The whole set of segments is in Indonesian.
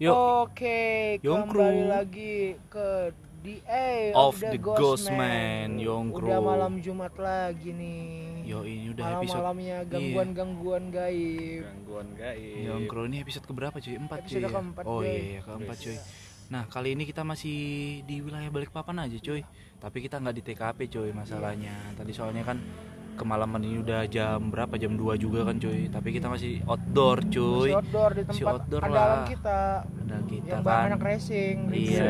Yuk. Oke, Yongkru. kembali lagi ke DA Of the Ghost Man, Yongkru. Udah malam Jumat lagi nih. Yo ini udah episode Malam-malamnya gangguan-gangguan gaib. gangguan gaib Yongkro ini episode keberapa cuy? Empat Episode cuy. ya? keempat, oh cuy. iya, iya keempat cuy. Nah kali ini kita masih di wilayah Balikpapan aja cuy. Tapi kita nggak di TKP cuy masalahnya. Tadi soalnya kan kemalaman ini udah jam berapa? Jam 2 juga kan cuy. Tapi kita masih outdoor cuy. Masih outdoor di Masih tempat outdoor andalan lah. kita Ada kita yang kan. banyak racing. Iya,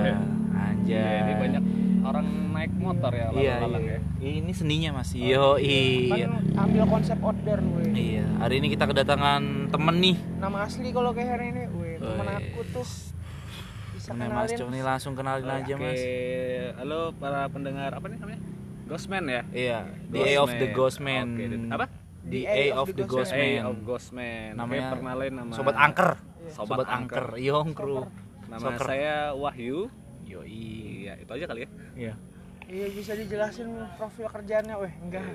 anjay. ya, ini banyak orang naik motor ya Iya, lalang iya. ya Ini seninya Mas. Yo, iya. Kan ambil konsep outdoor gue. Iya, hari ini kita kedatangan temen nih. Nama asli kalau kayak hari ini, weh, teman Weh. aku tuh. Bisa Mas. Cok nih langsung kenalin aja Oke, Mas. halo para pendengar apa nih namanya Ghostman ya Iya, The A of the Ghostman. Oke, apa The A of the A Ghostman. of Ghostman Namanya Oke, perkenalin nama Sobat Angker. Sobat Angker. Angker. Yongkru. nama Soker. saya Wahyu Yoi. iya itu aja kali ya Iya. Iya bisa dijelasin profil kerjaannya, weh, enggak.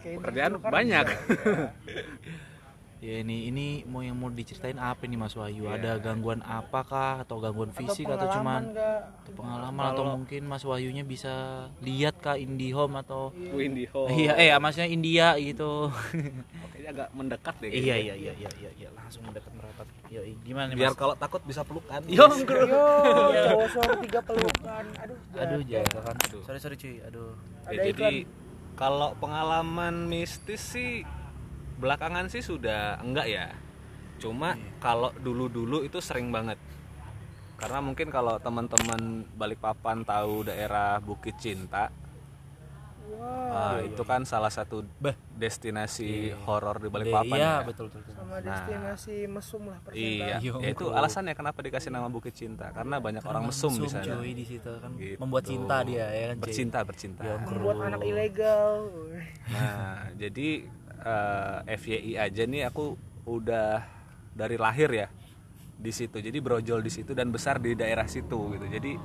Interview kan banyak Ya ini ini mau yang mau diceritain apa nih Mas Wahyu? Iya. Ada gangguan apakah atau gangguan Atau fisik atau pengalaman cuman atau pengalaman atau Kalau- mungkin Mas Wahyunya bisa lihat kah IndiHome atau Windy Home Iya, eh maksudnya India gitu. kayaknya agak mendekat deh iya, iya, iya, iya, iya, iya, langsung mendekat merapat. Yoi, gimana nih biar Mas? kalau takut bisa pelukan Yongkru. Yo, cowok cowok tiga pelukan. Aduh, Aduh, jatuh. jatuh kan. Aduh. Sorry, sorry cuy. Aduh. Ada Ya, jadi kalau pengalaman mistis sih belakangan sih sudah enggak ya. Cuma kalau dulu-dulu itu sering banget. Karena mungkin kalau teman-teman Balikpapan tahu daerah Bukit Cinta, Wah, ah, itu kan salah satu destinasi horor di Balikpapan Iya, ya. betul, betul, betul. sama destinasi mesum lah Iya, percintaan. Iya, ya itu alasannya kenapa dikasih nama Bukit Cinta karena banyak orang mesum di sana. cuy di situ kan Gitu. membuat cinta dia ya kan. Bercinta, bercinta. Yongkru. Membuat anak ilegal. Nah, jadi eh, FYI aja nih aku udah dari lahir ya di situ. Jadi brojol di situ dan besar di daerah situ gitu. Jadi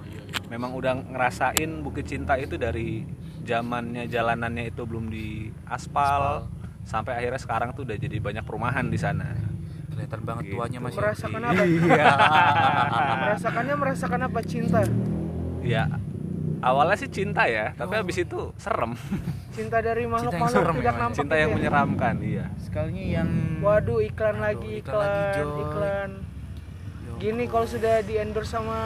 memang udah ngerasain Bukit Cinta itu dari zamannya jalanannya itu belum di aspal sampai akhirnya sekarang tuh udah jadi banyak perumahan di sana. Kelihatan banget Gitu. tuanya Mas. ya. Merasakan apa? Iya. Merasakannya merasakan apa? Cinta. ya awalnya sih cinta ya, tapi habis itu serem. Cinta dari makhluk yang makhluk serem tidak ya, nampak. cinta yang ya. menyeramkan, iya. Sekalinya yang Waduh, iklan Aduh, lagi, iklan iklan, lagi, iklan. Yo. Gini kalau sudah di endorse sama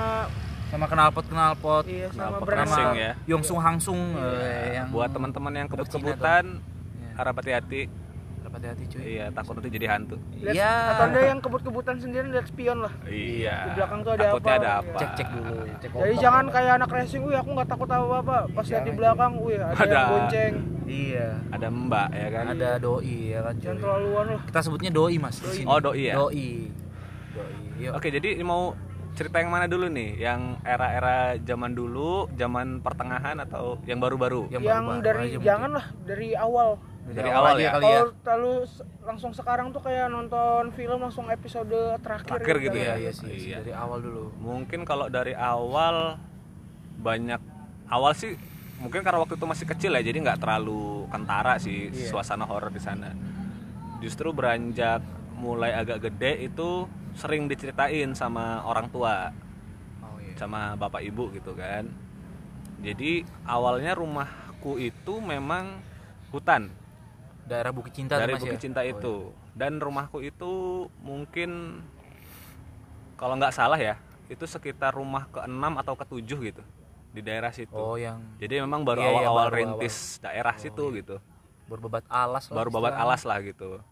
sama knalpot knalpot iya sama Knalpot brand racing sama- ya. Yongsung Hangsung eh, yang Buat teman-teman yang kebut-kebutan, Iya. harap hati-hati. Hati-hati cuy. Iya, takut nanti jadi hantu. Iya. Atau ada yang kebut-kebutan sendiri lihat spion lah. Iya. Di belakang tuh ada Takutnya apa? ada apa? Cek cek dulu, cek Jadi jangan kayak anak racing, wih aku nggak takut apa apa. Pas lihat di belakang, wih ada, Ada. yang bonceng. Iya. Ada Mbak ya kan? Ada doi ya kan cuy. Jangan terlaluan lah. Kita sebutnya doi Mas. di sini. Oh, doi ya? Doi. Doi. Yuk. Oke, jadi mau cerita yang mana dulu nih? Yang era-era zaman dulu, zaman pertengahan atau yang baru-baru? Yang Yang, baru-baru dari aja jangan lah dari awal. Dari awal aja ya? kali ya. Kalau langsung sekarang tuh kayak nonton film langsung episode terakhir. Terakhir gitu Iya, ya? iya sih, sih, Iya. dari awal dulu. Mungkin kalau dari awal banyak awal sih mungkin karena waktu itu masih kecil ya jadi nggak terlalu kentara sih Iya. suasana horor di sana. Justru beranjak mulai agak gede itu sering diceritain sama orang tua. Oh iya. sama bapak ibu gitu kan jadi awalnya rumahku itu memang hutan Daerah Bukit Cinta dari bukit ya? cinta Oh, itu. dan rumahku itu mungkin kalau nggak salah ya itu sekitar rumah ke-6 atau ke-7 gitu di daerah situ. Oh yang jadi memang baru Iya, iya, awal-awal baru rintis daerah situ gitu. Berbebat alas lah baru babat alas lah gitu.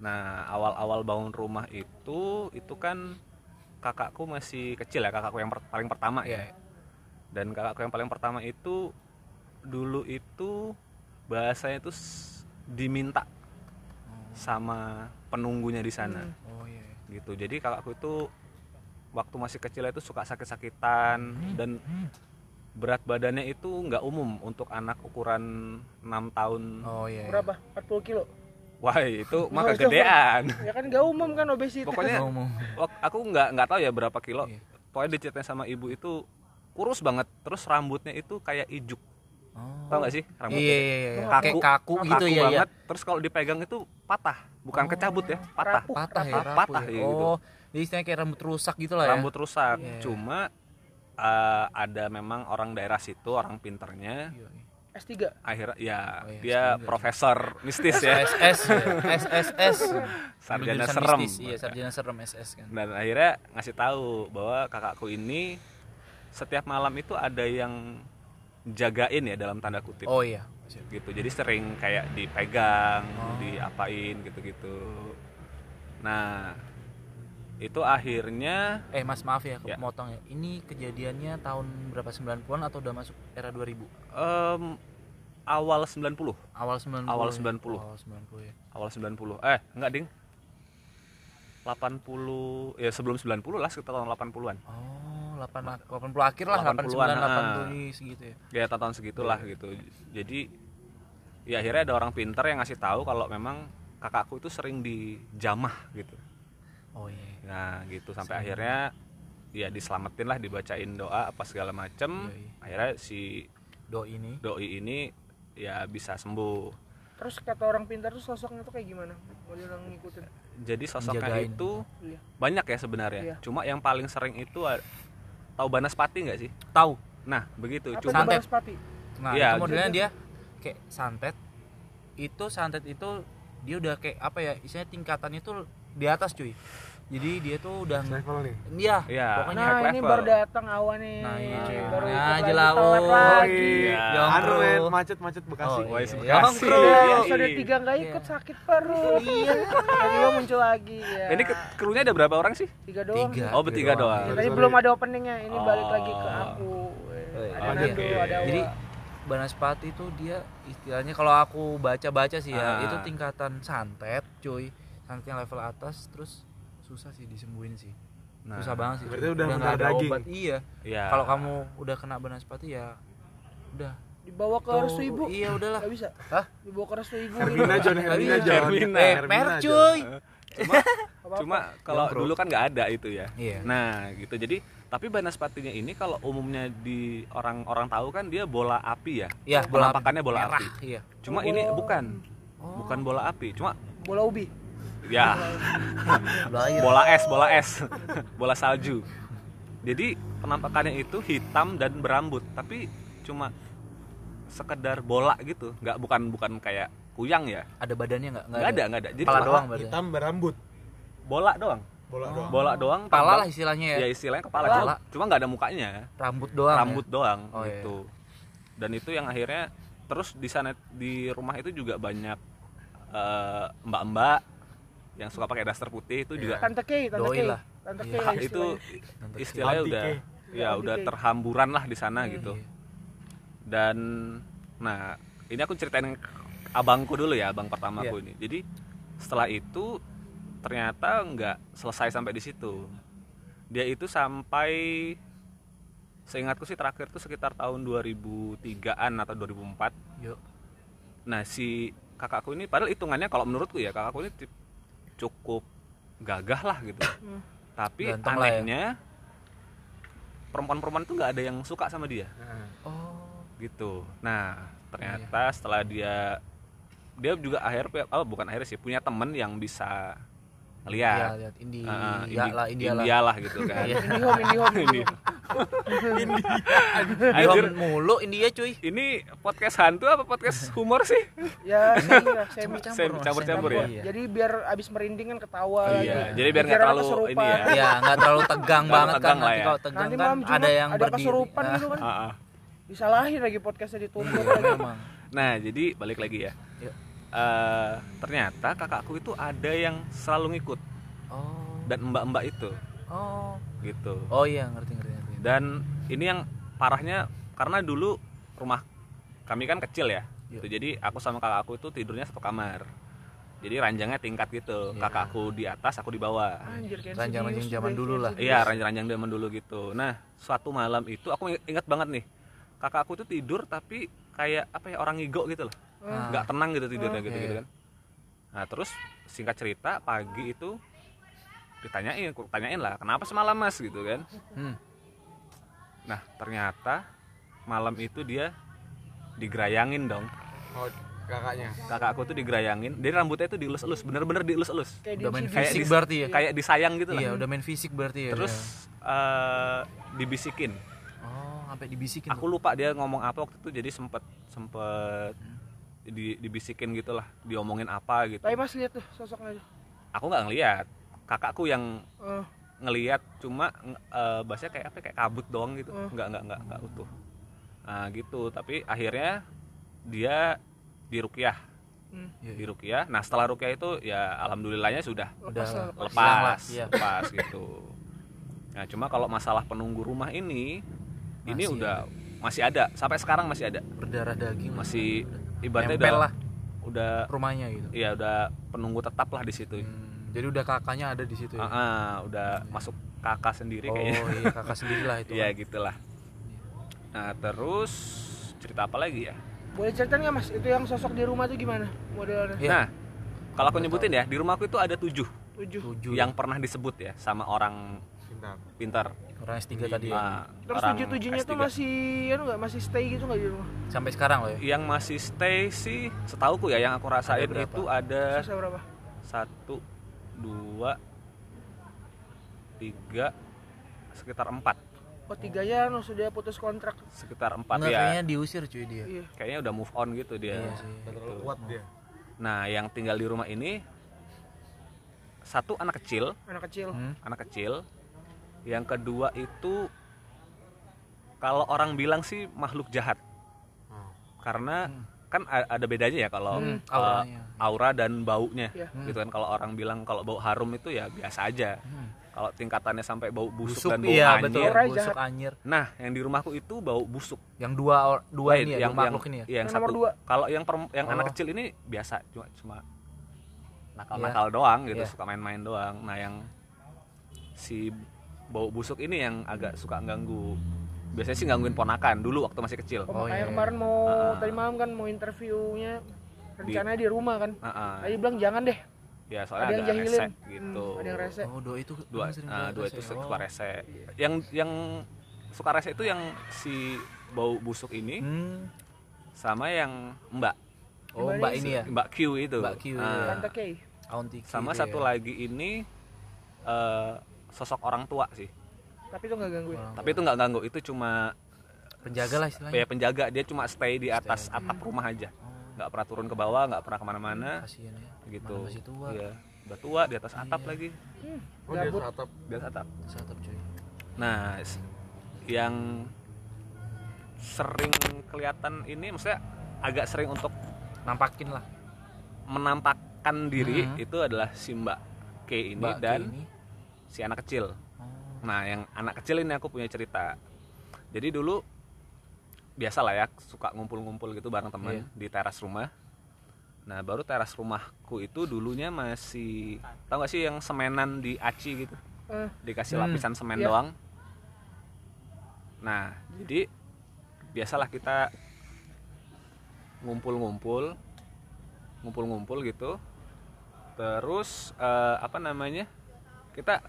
Nah awal-awal bangun rumah itu itu kan kakakku masih kecil ya kakakku yang per- paling pertama ya. Iya. dan kakakku yang paling pertama itu dulu itu bahasanya itu diminta sama penunggunya di sana Oh iya. gitu jadi kakakku itu waktu masih kecil itu suka sakit-sakitan dan berat badannya itu nggak umum untuk anak ukuran 6 tahun Oh iya. Berapa? 40 kilo. wah itu mah Nggak kegedean Ya kan gak umum kan obesitas. pokoknya wak- aku nggak nggak tahu ya berapa kilo Iya. pokoknya diceritain sama ibu itu kurus banget terus rambutnya itu kayak ijuk Oh. tau gak sih Iya, rambutnya iya, iya. Kaku. Kaku gitu Kaku ya, ya. banget terus kalau dipegang itu patah bukan kecabut ya patah Rapuh. Patah ya, Patah, rapuh patah ya. ya gitu. Oh, Jadi istilahnya kayak rambut rusak gitu lah ya. rambut rusak Iya. cuma eh, ada memang orang daerah situ orang pinternya Iya, iya. S3 akhirnya ya Oh, iya, dia S3. profesor mistis ya SS, ya. SSS. sarjana serem mistis, Iya, sarjana serem SS kan. dan akhirnya ngasih tahu bahwa kakakku ini setiap malam itu ada yang jagain ya dalam tanda kutip Oh iya. gitu jadi sering kayak dipegang Oh. diapain gitu-gitu nah itu akhirnya Eh Mas maaf ya, aku Ya. potong ya. Ini kejadiannya tahun berapa 90-an atau udah masuk era 2000? em, awal 90 Awal 90. Awal ya? 90. Awal 90 ya. awal 90 eh enggak ding 80 ya sebelum 90 lah sekitar tahun 80-an Oh, 8 80 akhir lah, 80-an, 89 ah. 80 ini segitu ya. ya tahun segitulah gitu jadi ya akhirnya ada orang pinter yang ngasih tahu kalau memang kakakku itu sering dijamah gitu Oh iya. nah gitu sampai akhirnya ya diselamatin lah dibacain doa apa segala macem Iya, iya. akhirnya si Do ini. doi ini ya bisa sembuh terus kata orang pintar tuh sosoknya tuh kayak gimana mau dia orang ngikutin jadi sosoknya Menjagain. itu iya banyak ya sebenarnya Iya. cuma yang paling sering itu tahu Banaspati nggak sih Tahu. nah begitu apa cuma Santet. Banaspati Nah, Iya, itu modelnya gitu. dia kayak santet. Itu santet itu dia udah kayak apa ya? Istilahnya tingkatannya tuh di atas cuy. Jadi dia tuh udah level nih Iya, Iya. pokoknya nah ini level. baru datang awan nih Nah, iya, cuy. baru Nah, jelau. Oh, lagi iya. Yang anu pro. men macet-macet Bekasi Oh, iya. Bekasi. Yang pro. Iya, episode iya. tiga nggak ikut Iya. sakit perut iya tiba muncul lagi ya ini krunya ada berapa orang sih tiga doang Tiga. Oh, bertiga doang. Ya, tadi sorry. belum ada openingnya ini balik lagi ke aku Oh, ada iya. Nando Oke. ada Jadi. Banaspati itu dia istilahnya kalau aku baca-baca sih ya, Ah. itu tingkatan santet, cuy. Santet yang level atas terus susah sih disembuhin sih. Nah, susah banget sih. berarti udah nggak ada daging. obat. Iya. ya Kalau kamu udah kena Banaspati ya udah. dibawa ke restu ibu Iya udahlah. nggak bisa Hah? dibawa ke restu ibu Hermina John Hermina. John Hermina. Eh, Hermina cuy. cuma cuma kalau dulu kan nggak ada itu ya Iya. nah gitu jadi tapi Banaspatinya ini kalau umumnya di orang-orang tahu kan dia bola api ya Iya, bola penampakannya bola merah. api Iya. cuma Oh, ini bukan Oh. bukan bola api cuma bola ubi ya. Bola bola es bola es. Bola salju. Jadi penampakannya itu hitam dan berambut. Tapi cuma sekedar bola gitu. Nggak bukan bukan kayak kuyang ya. Ada badannya nggak? nggak ada? nggak ada. Jadi Kepala doang berarti. hitam berambut. Bola doang. Bola doang. Bola doang Kepala lah istilahnya ya. ya istilahnya kepala. Kepala. cuma, nggak ada mukanya. Rambut doang. rambut doang Oh, iya. gitu. Dan itu yang akhirnya terus di sana di rumah itu juga banyak eh, mbak-mbak yang suka pakai daster putih itu juga tante Kay tante Doi lah. tante Iya. Lah itu istilahnya. Tante istilahnya udah ya udah terhamburan lah di sana gitu Iya. dan nah ini aku ceritain abangku dulu ya abang pertamaku Iya. ini jadi setelah itu ternyata nggak selesai sampai di situ dia itu sampai seingatku sih terakhir tuh sekitar tahun 2003an atau 2004 Yuk. nah si kakakku ini padahal hitungannya kalau menurutku ya kakakku ini tip- cukup gagah lah gitu Hmm. tapi Ganteng ya. anehnya perempuan-perempuan itu nggak ada yang suka sama dia Nah, Oh. gitu nah ternyata Iya. setelah dia dia juga akhir oh bukan akhirnya sih punya temen yang bisa Iya, lihat lihat Indi, ya Indi- lah, India, India lah. lah gitu kan Iya. Indihome Indihome Ini. India Anjir, mulu India cuy. ini podcast hantu apa podcast humor sih ya semi lah semi Sem- campur-campur ya? Iya. jadi biar abis merinding kan ketawa Oh, lagi. iya. Jadi biar nggak Pikiran terlalu kesurupan. ini ya. Ya nggak terlalu tegang banget tegang kan lah nanti ya. kalau tegang nanti kan ada yang ada berdiri. kesurupan Ah, gitu kan Ah, ah. disalahin lagi podcastnya dituntut Iya, lagi nah jadi balik lagi ya Iya. Eh, ternyata kakakku itu ada yang selalu ngikut Oh. dan mbak-mbak itu Oh. gitu Oh iya ngerti ngerti ngerti. Dan ini yang parahnya karena dulu rumah kami kan kecil ya. Iya. gitu. Jadi aku sama kakakku itu tidurnya satu kamar. Jadi ranjangnya tingkat gitu. Iya. kakakku di atas aku di bawah. Ranjang-ranjang zaman dulu lah. Iya ranjang-ranjang zaman dulu gitu. Nah suatu malam itu aku ingat banget nih. Kakakku tuh tidur tapi kayak apa ya orang ngigo gitu loh. Ah. nggak tenang gitu tidurnya gitu gitu kan. Nah terus singkat cerita pagi itu ditanyain aku tanyain lah kenapa semalam mas? Gitu kan. Hmm. Nah ternyata malam itu dia digerayangin dong. Oh, kakaknya? Kakakku tuh digerayangin. Dia rambutnya tuh dielus-elus bener-bener dielus-elus kayak Udah main di kayak fisik dis- berarti ya? Kayak disayang gitu lah. Iya udah main fisik berarti ya terus eh, dibisikin. Ya. oh sampai dibisikin aku lupa dia ngomong apa waktu itu jadi sempet sempet di, dibisikin gitu lah diomongin apa gitu. Tapi mas lihat tuh sosoknya aku nggak ngeliat. Kakakku yang Eh, ngeliat cuma eh, bahasanya kayak apa kayak kabut doang gitu. Hmm. nggak nggak nggak nggak utuh. Nah gitu. Tapi akhirnya dia dirukyah. Hmm. Iya, iya. dirukyah. Nah setelah rukyah itu ya alhamdulillahnya sudah lepas. Lah lepas. Lah, lepas iya. lepas gitu. Nah cuma kalau masalah penunggu rumah ini ini Masih udah masih ada. Sampai sekarang masih ada. Berdarah daging masih ibaratnya udah lah udah rumahnya gitu. Ya udah penunggu tetap lah di situ. Hmm, jadi udah kakaknya ada di situ ya? Ah, udah masuk kakak sendiri oh kayaknya. iya kakak sendiri lah itu Iya kan. gitulah. Nah terus cerita apa lagi ya? boleh cerita nggak mas? Itu yang sosok di rumah tuh gimana modelnya Iya. Nah kalau aku nyebutin ya di rumahku itu ada tujuh. Tujuh. Tujuh. Yang pernah disebut ya sama orang pintar. pintar. orang S3 tadi ya? Ah, terus orang tujuh tujuhnya S3. tuh masih anu nggak? Masih stay gitu nggak di rumah? Sampai sekarang loh ya? Yang masih stay sih setauku ya yang aku rasain berapa? itu ada sisa berapa? satu dua tiga sekitar empat. Oh tiganya anu sudah putus kontrak. Sekitar empat Nggak, ya. kayaknya diusir cuy dia. Iya. Kayaknya udah move on gitu dia. Iya sih. terlalu kuat dia. Nah yang tinggal di rumah ini satu anak kecil. Anak kecil. Hmm? anak kecil. Yang kedua itu kalau orang bilang sih makhluk jahat. Oh. karena kan ada bedanya ya kalau Hmm, uh, aura dan baunya. Iya. gitu kan kalau orang bilang kalau bau harum itu ya biasa aja. Hmm. kalau tingkatannya sampai bau busuk, busuk dan bau iya anyir betul. Busuk anyir nah yang di rumahku itu bau busuk. Yang dua dua Wait, ini ya yang dua makhluk yang, ini ya? iya, yang Yang nomor satu dua. kalau yang perem- yang anak Oh. kecil ini biasa cuma cuma nakal-nakal doang gitu Iya. suka main-main doang. Nah yang si bau busuk ini yang agak suka ganggu biasanya sih gangguin ponakan dulu waktu masih kecil oh, Oh, iya. kemarin mau Ah. tadi malam kan mau interviewnya rencananya di, rumah kan Ah, ah. tadi bilang jangan deh ya soalnya ada yang agak jahilin rese gitu Hmm, ada yang rese oh dua itu dua sering ah, keluar dua rese itu ya. suka rese yang yang suka rese itu yang si bau busuk ini hmm. sama yang mbak oh mbak ini ya mbak Q itu Mbak Q, Ah. iya. Tante Auntie sama satu ya. lagi ini eh, sosok orang tua sih tapi itu nggak ganggu ya? Tapi itu nggak ganggu itu cuma penjaga lah istilahnya. ya penjaga. Dia cuma stay di atas atap rumah aja. Oh, nggak pernah turun ke bawah nggak pernah ke mana-mana. Kasihan ya. Gitu. Mana masih tua. Iya. udah tua di atas atap Iya. lagi. Hmm, oh dia gabut. atap. Di atas atap. Satap cuy. Nah yang sering kelihatan ini maksudnya agak sering untuk nampakin lah. menampakkan diri Hmm. itu adalah si Mbak K ini Mbak K dan ini. si anak kecil. Oh, Nah, yang anak kecil ini aku punya cerita. Jadi dulu biasa lah ya, suka ngumpul-ngumpul gitu bareng teman Iya. di teras rumah. Nah, baru teras rumahku itu dulunya masih tau gak sih yang semenan di aci gitu, Eh, dikasih Hmm, lapisan semen iya. doang. Nah, jadi biasalah kita ngumpul-ngumpul, ngumpul-ngumpul gitu. Terus eh, apa namanya? Kita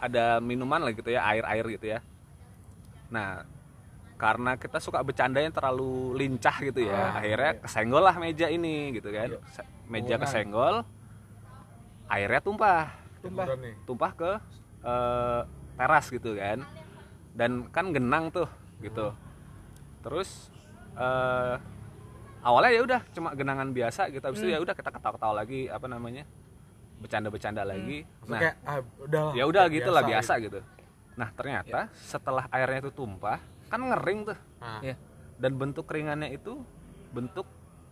ada minuman lah gitu ya air-air gitu ya. Nah karena kita suka bercandanya terlalu lincah gitu ya Ah, akhirnya kesenggol lah meja ini gitu kan. Se- meja kesenggol airnya tumpah. Tumpah. Tumpah ke eh, teras gitu kan. Dan kan genang tuh gitu. Terus eh, awalnya ya udah cuma genangan biasa gitu. Habis itu Hmm. ya udah kita ketawa-ketawa lagi apa namanya bercanda-bercanda lagi. Maksudnya nah kayak ah ya udah gitu lah biasa gitu. nah ternyata setelah airnya itu tumpah kan ngering tuh. Nah, Iya. dan bentuk keringannya itu bentuk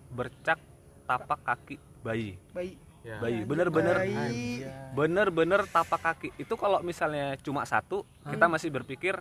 bercak tapak kaki bayi. Bayi. Ya. bayi bener-bener bayi bener-bener tapak kaki. Itu kalau misalnya cuma satu kita masih berpikir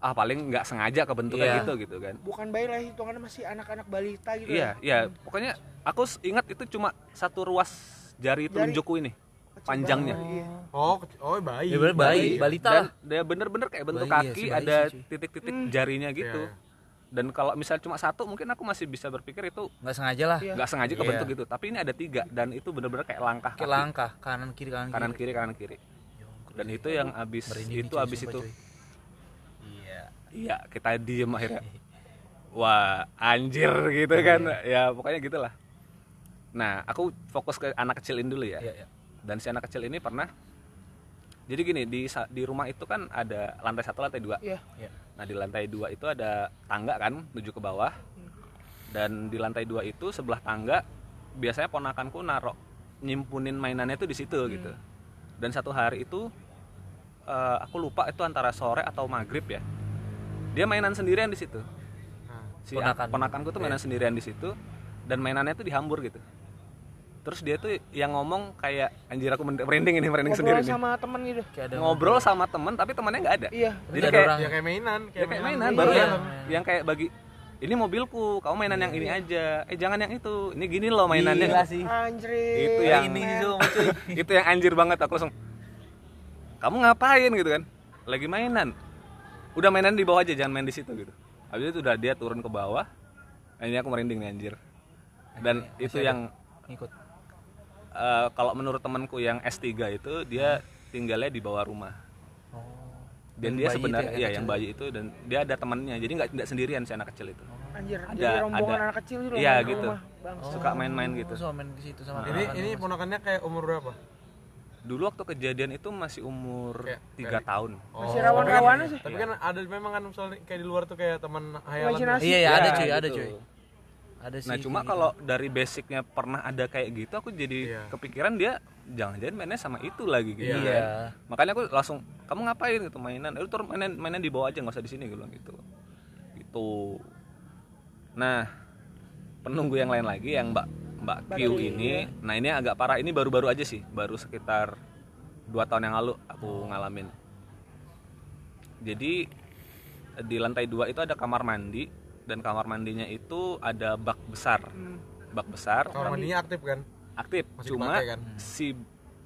ah paling nggak sengaja kebentuknya Iya. gitu gitu kan. Bukan bayi lah hitungannya masih anak-anak balita gitu iya iya. Pokoknya aku ingat itu cuma satu ruas jari telunjukku ini Kecil panjangnya. iya. oh oh bayi. Ya, bener, bayi. Iya. balita. Dan dia bener-bener kayak bentuk Bayi, iya kaki bayi ada titik-titik Hmm. jarinya gitu. Iya. dan kalau misal cuma satu mungkin aku masih bisa berpikir itu nggak sengaja lah. Iya. nggak sengaja Iya. kebentuk gitu. Tapi ini ada tiga dan itu bener-bener kayak langkah kayak kaki. langkah kanan kiri kanan, kanan kiri. kiri kanan kiri. Ya ampun, dan itu yang abis Merinding itu cuy, abis itu. iya. Iya kita diem akhirnya. Wah anjir gitu kan. Ya pokoknya gitulah nah aku fokus ke anak kecil ini dulu ya. Iya, iya. dan si anak kecil ini pernah jadi gini di di rumah itu kan ada lantai satu lantai dua. Iya. Iya. nah di lantai dua itu ada tangga kan menuju ke bawah. Dan di lantai dua itu sebelah tangga biasanya ponakanku narok nyimpunin mainannya itu di situ gitu. Dan satu hari itu eh, aku lupa itu antara sore atau maghrib ya. Dia mainan sendirian di situ. Nah, si Ponakan. ponakanku tuh mainan sendirian di situ dan mainannya tuh dihambur gitu terus dia tuh yang ngomong kayak anjir aku merinding ini merinding sendiri Ngobrol nih sama temen gitu. Kayak ada ngobrol sama temen tapi temennya nggak ada Iya. jadi ada kayak orang. ya kayak mainan, ya kayak mainan Iya. baru Iya. yang yang kayak bagi ini mobilku kamu mainan yang ini aja eh jangan yang itu ini gini loh mainannya Gila sih. Anjrit. Itu yang- ini itu yang anjir banget aku langsung kamu ngapain gitu kan lagi mainan udah mainan di bawah aja jangan main di situ gitu habis itu udah dia turun ke bawah ini aku merinding nih anjir dan itu yang Ngikut. Eh, kalau menurut temanku yang S3 itu dia tinggalnya di bawah rumah Oh. dan Yang dia itu sebenarnya ya, iya kecil yang bayi itu dan dia ada temannya jadi nggak tidak sendirian si anak kecil itu Anjir, Ada- jadi rombongan ada. anak kecil gitu Iya, gitu. rumah. Bangsa. suka main-main gitu Oh, so main di situ sama Ini anak-anak. ini ponakannya kayak umur berapa? dulu waktu kejadian itu masih umur tiga kayak- tahun Masih Oh, rawan-rawannya tapi sih. Tapi kan ada memang kan misalnya kayak di luar tuh kayak teman hayalan. Iya, iya, ada Ya, cuy, ada gitu. cuy. Ada sih. Nah cuma kayak kalau dari basicnya pernah ada kayak gitu aku jadi Iya. kepikiran dia jangan-jangan mainnya sama itu lagi gitu. gitu. kan. Iya. Makanya aku langsung kamu ngapain gitu mainan? Eh, Lu turun mainan mainan di bawah aja nggak usah di sini gitu. Gitu. Nah penunggu yang lain lagi yang Mbak Mbak Q Q, ini, nah ini agak parah. Ini baru-baru aja sih, baru sekitar dua tahun yang lalu aku ngalamin. Jadi di lantai dua itu ada kamar mandi dan kamar mandinya itu ada bak besar, Hmm. bak besar Kamar mandinya aktif kan? aktif. Masih Cuma dipakai kan? si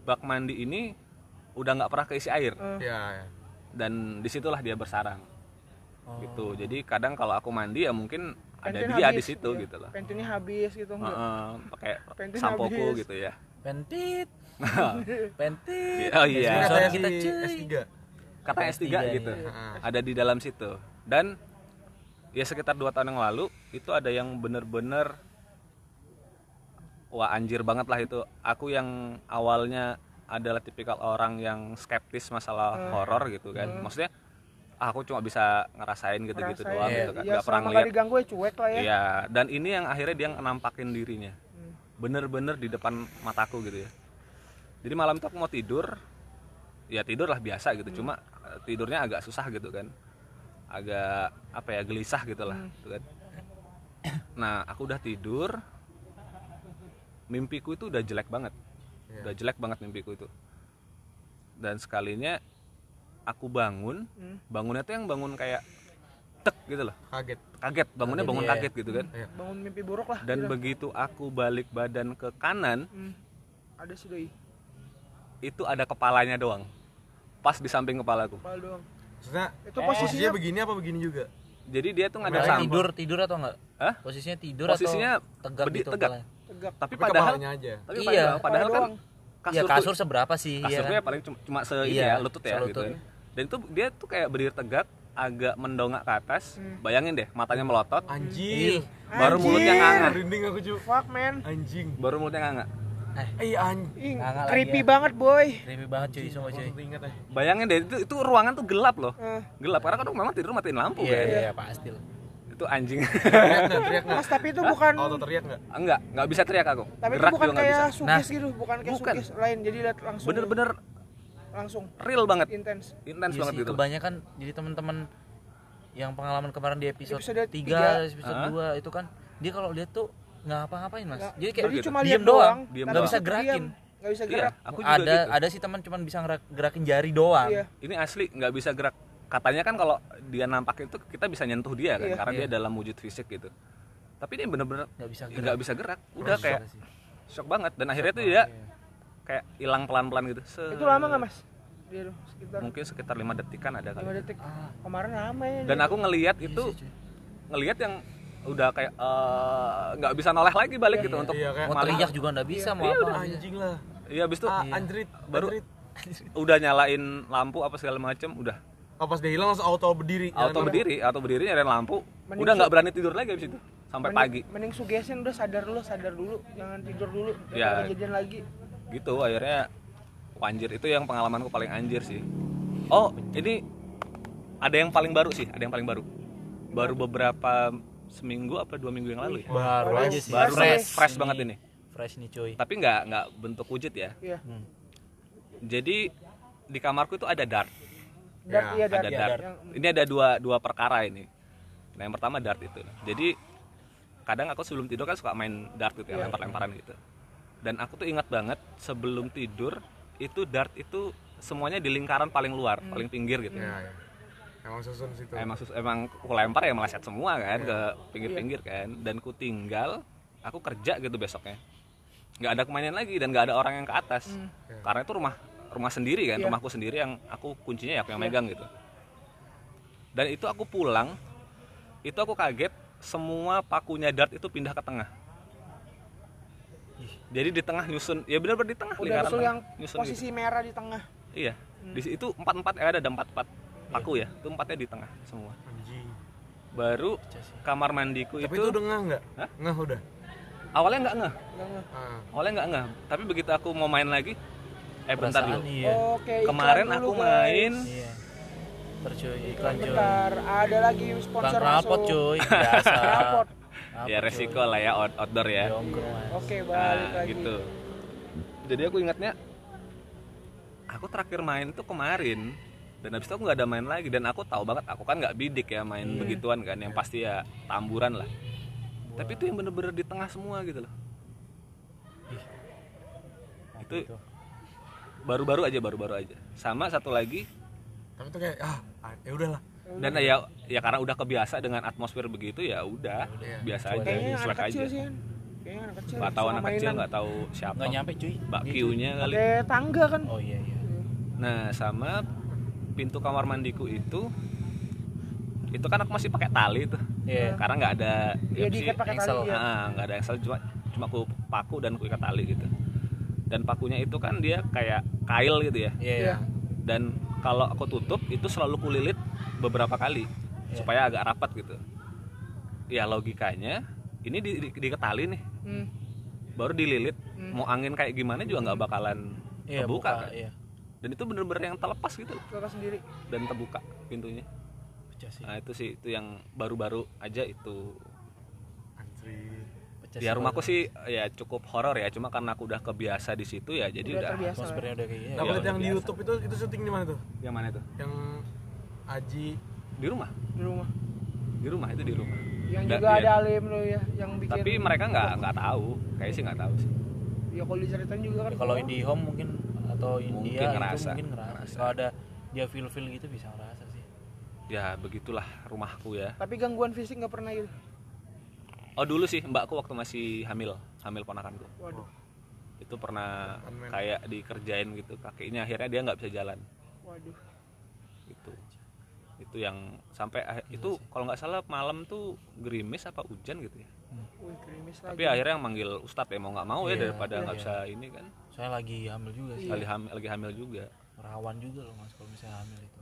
bak mandi ini udah nggak pernah keisi air ya. dan di situlah dia bersarang. Oh. Gitu. Jadi kadang kalau aku mandi ya mungkin ada pentin dia di habis, situ iya. gitu loh. Pentinnya habis gitu enggak. Heeh, pakai Pentin sampoku habis. gitu ya. Pentit. Pentit. Oh iya. Ini Suara katanya kita, si cuy. S3. Kata S3 Iya, gitu. iya. Ada di dalam situ. Dan ya sekitar dua tahun yang lalu itu ada yang bener-bener wah anjir banget lah itu. Aku yang awalnya adalah tipikal orang yang skeptis masalah horor gitu kan. Maksudnya ah, aku cuma bisa ngerasain gitu-gitu doang Iya. gitu kan. Ya, Gak pernah ngeliat nggak diganggu ya cuek lah ya. Iya, dan ini yang akhirnya dia nampakin dirinya. Hmm. Bener-bener di depan mataku gitu ya. Jadi malam itu aku mau tidur, ya tidur lah biasa Hmm. gitu. Cuma eh, tidurnya agak susah gitu kan, agak apa ya gelisah gitu lah, Hmm. gitu kan. Nah aku udah tidur, mimpiku itu udah jelek banget, Iya. udah jelek banget mimpiku itu. Dan sekalinya aku bangun, Hmm. bangunnya tuh yang bangun kayak tek gitu loh, Kaget. kaget, bangunnya Kaget, bangun iya. kaget gitu kan. Iya. Bangun mimpi buruk lah. Dan gitu. begitu aku balik badan ke kanan, Hmm. Ada si doi. itu ada kepalanya doang. Pas di samping kepalaku. Kepala doang. Maksudnya Itu posisinya posisinya begini apa begini juga? Jadi dia tuh nggak ada tidur tidur atau enggak? Hah? Posisinya tidur Posisinya atau tegak gitu tegak. tegak. Tapi Tapi padahal aja. tapi Iya. padahal, kan doang. kasur, Iya tuh- kasur seberapa sih? Iya kasurnya kan? paling cuma, cuma se ini Iya, ya, lutut ya selutut. gitu. kan. Dan itu dia tuh kayak berdiri tegak, agak mendongak ke atas. Hmm. Bayangin deh, matanya melotot, Anjing. baru mulutnya nganga. Merinding aku cu. Fuck man. Anjing. Baru mulutnya nganga. Eh anjing. Creepy ya. banget boy. Creepy banget cuy, semua cuy. Ya. Bayangin deh, itu, itu ruangan tuh gelap loh. Eh, Gelap karena kan memang tidur matiin lampu Iya, kan. iya, iya, pasti lah. Itu anjing. Teriak nggak? Teriak? Mas tapi itu bukan Auto teriak nggak? enggak, enggak bisa teriak aku. tapi itu Gerak bukan juga nggak kayak bisa. sukis gitu, bukan kayak bukan. sukis lain. Jadi lihat langsung Bener-bener langsung real banget. intens. Intens Iya banget gitu. kebanyakan jadi teman-teman yang pengalaman kemarin di episode, Episode 3, tiga. episode Hah? 2 itu kan dia kalau lihat tuh nggak ngapa-ngapain mas. Nggak- Jadi kayak Jadi gitu. cuma diem lihat doang, doang, diem. Nggak bisa itu gerakin. Nggak bisa Iya, gerak. aku juga ada gitu. ada sih teman cuman bisa gerak, gerakin jari doang. Iya. ini asli nggak bisa gerak katanya kan kalau dia nampak itu kita bisa nyentuh dia kan Iya. karena dia Iya. dalam wujud fisik gitu tapi dia bener-bener Nggak bisa gerak. nggak bisa gerak udah Shock kayak sih. shock banget dan akhirnya tuh dia kayak hilang pelan-pelan gitu Se- Itu lama nggak mas? Dia tuh sekitar mungkin sekitar lima detikan ada 5 kali detik. Ah. Kemarin lama ya. dan aku ngelihat Iya itu ngelihat yang udah kayak eh, nggak bisa noleh lagi balik gitu untuk Iya, kayak Mau malah- teriak juga nggak bisa, mau Iya, apa udah, nggak bisa. Anjing lah. iya abis itu Ah, Iya. anjrit. Baru- Anjrit. udah nyalain lampu apa segala macem udah Oh, pas dia hilang langsung auto berdiri. auto berdiri auto berdiri nyalain lampu Mending udah nggak berani tidur lagi abis itu sampai Mending- pagi Mending sugesin udah sadar dulu, sadar dulu, jangan tidur dulu. Ya. kejadian lagi. gitu akhirnya anjir itu yang pengalamanku paling anjir sih oh ini ada yang paling baru sih ada yang paling baru baru beberapa seminggu apa dua minggu yang lalu ya baru Baru- aja sih baru fresh. fresh, fresh banget ini fresh nih coy tapi nggak nggak bentuk wujud ya Iya. Hmm. jadi di kamarku itu ada dart Dart, iya, dart. ada ya, dart Yang- ini ada dua dua perkara ini nah yang pertama dart itu jadi kadang aku sebelum tidur kan suka main dart gitu ya Iya. lempar-lemparan gitu dan aku tuh ingat banget sebelum tidur itu dart itu semuanya di lingkaran paling luar Hmm. paling pinggir gitu Ya, ya. Emang susun situ. emang sus- emang aku lempar ya meleset semua kan ke pinggir-pinggir kan. Dan ku tinggal aku kerja gitu besoknya. Nggak ada kemainan lagi dan nggak ada orang yang ke atas. Hmm. karena itu rumah rumah sendiri kan Iya. rumahku sendiri yang aku kuncinya ya aku yang megang gitu. Dan itu aku pulang itu aku kaget semua pakunya dart itu pindah ke tengah. Jadi di tengah nyusun ya benar-benar di tengah Udah lingkaran yang nyusun posisi merah di tengah. gitu. iya di situ itu empat empat ada ada empat empat paku ya itu empatnya di tengah semua Anjing. baru kamar mandiku Tapi itu, itu udah ngeh nggak? Ngeh udah. awalnya nggak ngeh. Ah. awalnya nggak ngeh tapi begitu aku mau main lagi eh bentar dulu iya Oke, kemarin dulu, aku guys. main iya Ntar cuy iklan coy bentar. Ada lagi Bang sponsor rapot masuk. cuy biasa Rapot. Rapot, ya resiko lah ya out- outdoor ya. Oke, balik nah lagi. gitu jadi aku ingatnya aku terakhir main tuh kemarin dan habis itu aku nggak ada main lagi dan aku tahu banget aku kan nggak bidik ya main Iya. begituan kan yang pasti ya tamburan lah tapi itu yang bener-bener di tengah semua gitu loh Apa itu baru-baru aja baru-baru aja sama satu lagi Tapi tuh kayak ah, ah, ya udahlah. dan ya ya karena udah kebiasa dengan atmosfer begitu ya udah Iya. biasa Cuek aja Kayaknya anak kecil aja sih. kan. Kayaknya anak kecil. nggak tahu anak kecil mainan. nggak tahu siapa nggak nyampe cuy mbak Gitu. Q-nya kali tangga kan. oh iya iya nah sama pintu kamar mandiku itu itu kan aku masih pakai tali tuh iya karena nggak ada sih, diikat pakai tali ya. Ah, nggak ada engsel cuma cuma aku paku dan aku ikat tali gitu dan pakunya itu kan dia kayak kail gitu ya iya Iya. dan kalau aku tutup itu selalu kulilit beberapa kali Iya. supaya agak rapat gitu ya logikanya ini di, di, diikat tali nih Hmm. baru dililit Hmm. mau angin kayak gimana juga nggak bakalan iya terbuka buka kan iya dan itu bener-bener yang terlepas gitu loh. Kakak sendiri. dan terbuka pintunya pecah sih nah itu sih itu yang baru-baru aja itu Anjir. pecah di rumahku sih ya cukup horor ya cuma karena aku udah kebiasa di situ ya jadi Udah udah, terbiasa. atmosfernya udah kayak Nah, Iya, buat udah yang di. YouTube itu itu syuting di mana tuh? yang mana itu Yang Aji di rumah di rumah. di rumah itu di rumah Yang Da- juga iya. ada alim lo ya, yang bikin. tapi mereka nggak nggak tahu kayaknya sih nggak tahu sih Ya kalau diceritain juga kan. Ya, kalau indie home mungkin atau Mungkin India ngerasa, itu mungkin ngerasa, ngerasa. kalau ada dia feel feel gitu bisa ngerasa sih ya begitulah rumahku ya Tapi gangguan fisik nggak pernah gitu. oh dulu sih mbakku waktu masih hamil hamil ponakanku Waduh. itu pernah Unman. kayak dikerjain gitu kakinya akhirnya dia nggak bisa jalan Waduh. itu itu yang sampai ah- itu kalau nggak salah malam tuh gerimis apa hujan gitu ya Wih, krimis lagi. tapi akhirnya yang manggil ustadz ya mau nggak mau ya Iya, daripada nggak iya. bisa ini kan saya lagi hamil juga sih. Lagi hamil lagi hamil juga. Rawan juga loh mas kalau misalnya hamil itu.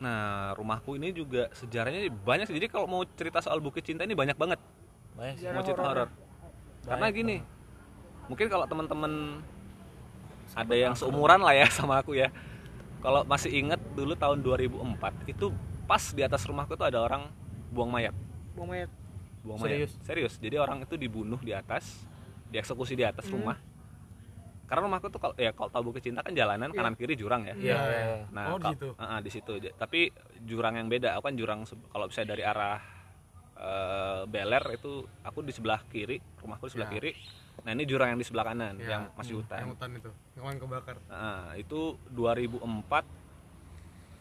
Nah rumahku ini juga sejarahnya banyak sih. jadi kalau mau cerita soal bukit cinta ini banyak banget. Banyak sih. Mau cerita horor. karena gini mungkin kalau teman-teman ada yang seumuran lah ya sama aku ya. Kalau masih inget dulu tahun 2004 itu pas di atas rumahku tuh ada orang buang mayat. Buang mayat. buang Serius? mayat serius. Jadi orang itu dibunuh di atas dieksekusi di atas Hmm. rumah karena rumahku tuh kalau ya kalau tahu bukit cinta kan jalanan Iya. kanan kiri jurang ya iya Iya, nah Oh, situ? Ah, ah, di situ tapi jurang yang beda aku kan jurang kalau bisa dari arah eh, Beler itu aku di sebelah kiri rumahku di sebelah Ya. kiri nah ini jurang yang di sebelah kanan Ya, yang masih hutan Yang hutan itu. Yang kemarin kebakar. Nah, itu 2004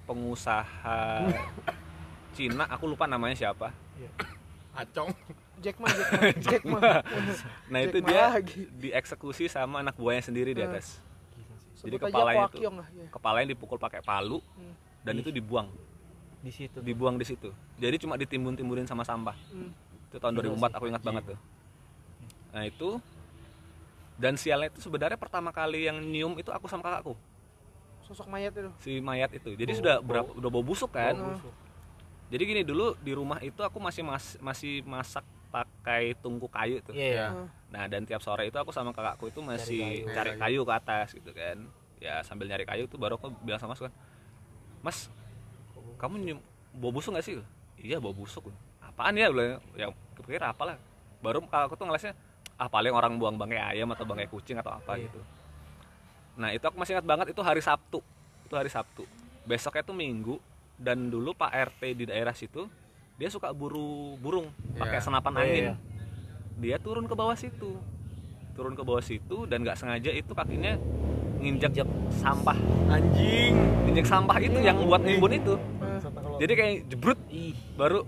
pengusaha Cina aku lupa namanya siapa Acong. Jack Ma, Jack Ma, Jack Ma. nah Jack itu Ma dia lagi. dieksekusi sama anak buahnya sendiri di atas Jadi kepalanya. Yong lah. Ya. kepalanya dipukul pakai palu Hmm. dan itu dibuang di situ dibuang di situ jadi cuma ditimbun-timbunin sama sampah Hmm. itu tahun 2004 aku ingat banget tuh nah itu dan sialnya itu sebenarnya pertama kali yang nyium itu aku sama kakakku Sosok mayat itu. si mayat itu jadi sudah berapa udah bau busuk kan Bau jadi gini dulu di rumah itu aku masih mas, masih masak pakai tungku kayu tuh Iya. Heeh. nah dan tiap sore itu aku sama kakakku itu masih kayu. cari Cari kayu ke atas gitu kan. Ya sambil nyari kayu tuh baru aku bilang sama mas kan mas kamu nyium bau busuk gak sih? Iya bau busuk. Apaan ya? Bilang ya kepikir apalah. Baru kakakku tuh ngelesnya ah paling orang buang bangkai ayam atau bangkai kucing atau apa Iya. gitu. Nah itu aku masih ingat banget itu hari Sabtu. Itu hari Sabtu. Besoknya tuh Minggu dan dulu Pak RT di daerah situ dia suka buru burung pakai Iya. senapan Oh, iya, angin iya. dia turun ke bawah situ turun ke bawah situ dan nggak sengaja itu kakinya nginjek sampah Anjing. nginjek sampah itu yang buat nimbun itu jadi kayak jebrut Ih. baru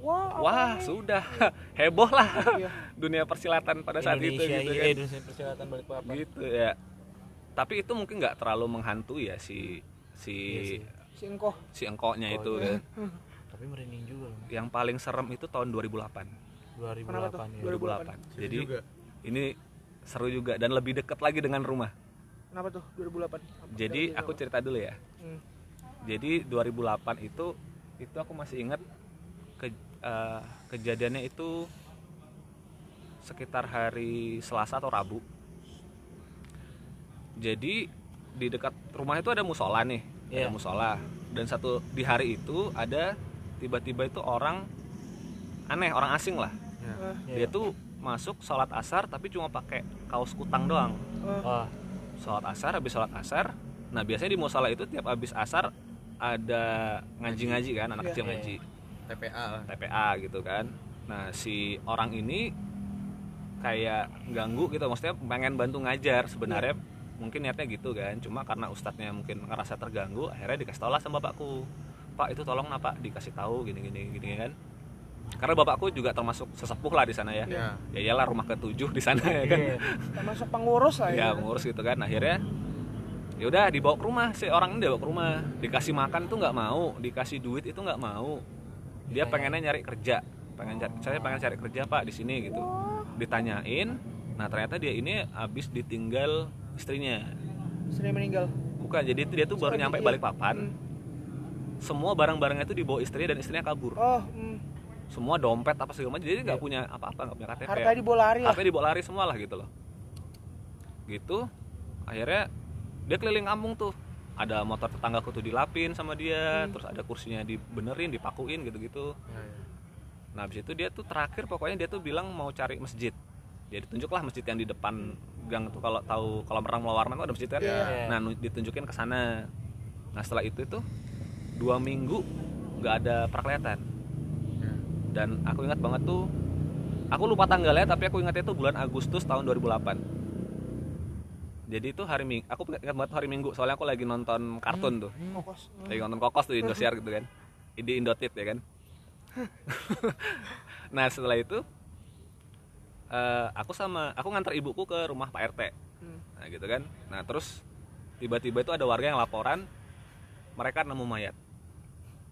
Wah, apa wah sudah heboh lah Iya. dunia persilatan pada saat itu Indonesia, gitu iya, kan Indonesia persilatan balik papan. gitu ya tapi itu mungkin nggak terlalu menghantui ya si si Iya sih. Si engkoh. si engkoknya Oh, itu iya. kan Tapi merinding juga loh. yang paling serem itu tahun 2008 Kenapa tuh? 2008 ya. 2008 Seru jadi juga. ini seru juga dan lebih dekat lagi dengan rumah Kenapa tuh 2008? Apa jadi aku apa? cerita dulu ya Hmm. jadi 2008 itu itu aku masih ingat ke, eh, kejadiannya itu sekitar hari Selasa atau Rabu jadi di dekat rumah itu ada musola nih Iya. ada musola dan satu di hari itu ada tiba-tiba itu orang aneh orang asing lah. Eh, dia tuh masuk sholat asar tapi cuma pakai kaos kutang doang. Wah, sholat asar habis sholat asar. Nah biasanya di musola itu tiap habis asar ada ngaji-ngaji kan anak Iya. kecil Iya. ngaji TPA lah. TPA gitu kan. Nah si orang ini kayak ganggu gitu maksudnya pengen bantu ngajar. Sebenarnya mungkin niatnya gitu kan cuma karena ustadznya mungkin ngerasa terganggu akhirnya dikasih tau lah sama bapakku pak itu tolong pak dikasih tahu gini gini gini kan karena bapakku juga termasuk sesepuh lah di sana ya Iya. ya iyalah rumah ketujuh di sana ya kan iya. termasuk pengurus lah ya ya. pengurus gitu kan akhirnya ya udah dibawa ke rumah si orang ini dibawa ke rumah dikasih makan tuh nggak mau dikasih duit itu nggak mau dia pengennya nyari kerja pengen cari, saya pengen cari kerja pak di sini gitu ditanyain nah ternyata dia ini habis ditinggal istrinya Sering meninggal. bukan jadi itu dia tuh baru nyampe iya. balik papan Hmm. Semua barang-barangnya itu dibawa istrinya dan istrinya kabur. Oh, hmm. semua dompet apa segala macam. Jadi nggak punya apa-apa nggak punya KTP harta di bola lari. HP dibawa lari semua lah gitu loh. Gitu akhirnya dia keliling kampung tuh. Ada motor tetanggaku tuh dilapin sama dia Hmm. terus ada kursinya dibenerin dipakuin gitu-gitu. Ya, ya. nah habis itu dia tuh terakhir pokoknya dia tuh bilang mau cari masjid. Dia ditunjuklah masjid yang di depan gang tuh. Kalau tahu kalau pernah mau warman tuh ada masjid kan? Iya. nah ditunjukin ke sana. Nah setelah itu tuh dua minggu nggak ada perkelihatan Ya. dan aku ingat banget tuh aku lupa tanggalnya tapi aku ingatnya tuh bulan Agustus tahun 2008 jadi itu hari minggu aku ingat banget hari minggu soalnya aku lagi nonton kartun tuh Kokos. Hmm. lagi nonton kokos tuh di Indosiar gitu kan di Indotit ya kan nah setelah itu eh, aku sama aku nganter ibuku ke rumah Pak RT Hmm. nah gitu kan nah terus tiba-tiba itu ada warga yang laporan mereka nemu mayat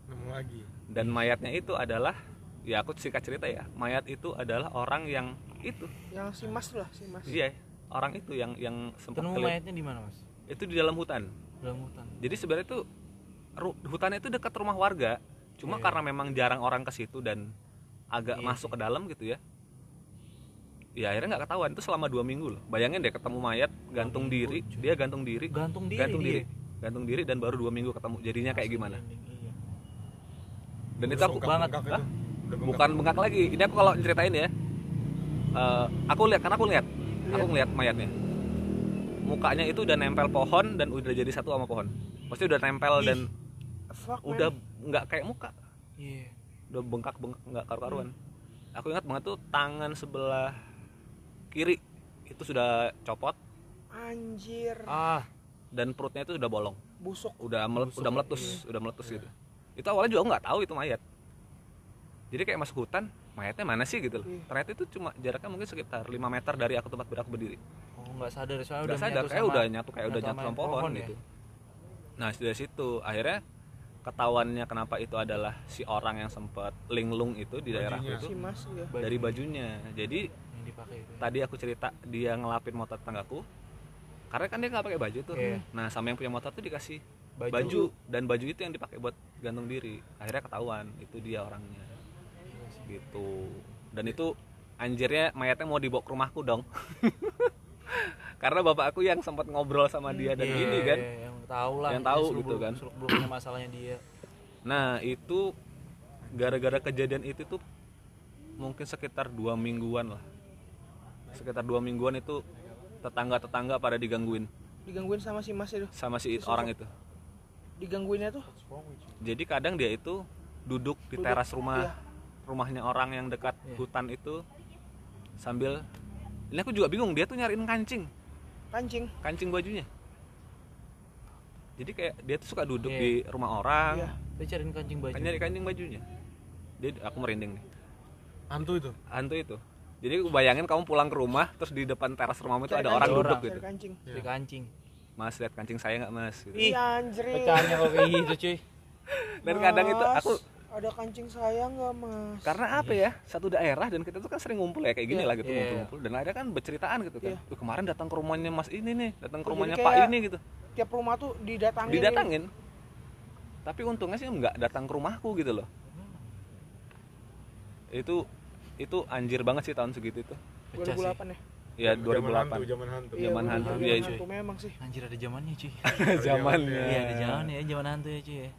Nemu lagi. dan mayatnya itu adalah ya aku singkat cerita ya mayat itu adalah orang yang itu Yang si Mas lah, si Mas. iya orang itu yang yang sempat Ketemu kelihatan mayatnya di mana, Mas? itu di dalam hutan Dalam hutan. jadi sebenarnya itu hutannya itu dekat rumah warga cuma Iya. karena memang jarang orang ke situ dan agak Iya masuk sih. ke dalam gitu ya ya akhirnya nggak ketahuan itu selama dua minggu loh bayangin deh ketemu mayat gantung minggu, diri dia gantung diri Gantung diri. gantung dia. diri gantung diri dan baru dua minggu ketemu jadinya kayak gimana Iya. dan itu aku bengkak- banget. bengkak itu. Udah bengkak. bukan bengkak lagi ini aku kalau ceritain ya eh, aku lihat karena aku lihat aku Lihat. ngeliat mayatnya mukanya itu udah nempel pohon dan udah jadi satu sama pohon pasti udah nempel Ih. dan Fuck, udah nggak kayak muka Iya. udah bengkak bengkak nggak karu-karuan aku ingat banget tuh tangan sebelah kiri itu sudah copot Anjir. Ah, dan perutnya itu udah bolong Busuk. udah mele- Busuk udah ya, meletus udah meletus gitu itu awalnya juga aku nggak tahu itu mayat jadi kayak masuk hutan mayatnya mana sih gitu loh Iya. ternyata itu cuma jaraknya mungkin sekitar 5 meter dari aku tempat aku berdiri oh nggak sadar soalnya udah udah sadar kayak udah nyatu kayak udah nyatu sama pohon, pohon ya? gitu nah dari situ akhirnya ketahuannya kenapa itu adalah si orang yang sempat linglung itu di daerah Bajunya. itu Si Mas ya. Dari bajunya jadi yang dipakai itu. tadi aku cerita dia ngelapin motor tetanggaku karena kan dia nggak pakai baju tuh Iya. nah sama yang punya motor tuh dikasih Baju. baju. dan baju itu yang dipakai buat gantung diri. Akhirnya ketahuan itu dia orangnya. Iya gitu. Dan itu anjirnya mayatnya mau dibawa ke rumahku dong. Karena bapak aku yang sempat ngobrol sama dia dan Iya, ini kan. yang tahu lah Yang tahu gitu kan. seluk beluknya masalahnya dia. Nah itu gara-gara kejadian itu tuh mungkin sekitar dua mingguan lah. Sekitar dua mingguan itu tetangga-tetangga pada digangguin. Digangguin sama si mas itu? Sama si orang itu digangguinnya tuh. Jadi kadang dia itu duduk di Duduk, teras rumah iya. rumahnya orang yang dekat Iya. hutan itu sambil ini aku juga bingung dia tuh nyariin kancing. Kancing. Kancing bajunya. Jadi kayak dia tuh suka duduk Iya. di rumah orang. Iya. dia cariin kancing baju kan nyari kancing bajunya. Dia aku merinding nih. Hantu itu. hantu itu. Jadi aku bayangin kamu pulang ke rumah terus di depan teras rumahmu itu Cari ada orang duduk Orang. gitu. Cari kancing. Cari kancing mas lihat kancing saya nggak mas? Gitu. Iya anjir pecahnya kok kayak gitu cuy. Dan kadang itu Mas, aku ada kancing saya nggak mas? Karena apa ya? Satu daerah dan kita tuh kan sering ngumpul ya kayak gini Iya. lah gitu Iya. ngumpul-ngumpul. dan akhirnya kan berceritaan gitu kan. Iya. "Wih, kemarin datang ke rumahnya mas ini nih datang ke Oh, rumahnya pak ini gitu. tiap rumah tuh didatangin. Didatangin. Tapi untungnya sih nggak datang ke rumahku gitu loh. Itu itu anjir banget sih tahun segitu itu. Pecah sih 2008 ya ya Zaman hantu, 2008 zaman hantu. Zaman hantu, iya, hantu cuy. memang sih. Anjir ada zamannya cuy. Zamannya. Iya ada zamannya ya zaman hantu ya cuy ya.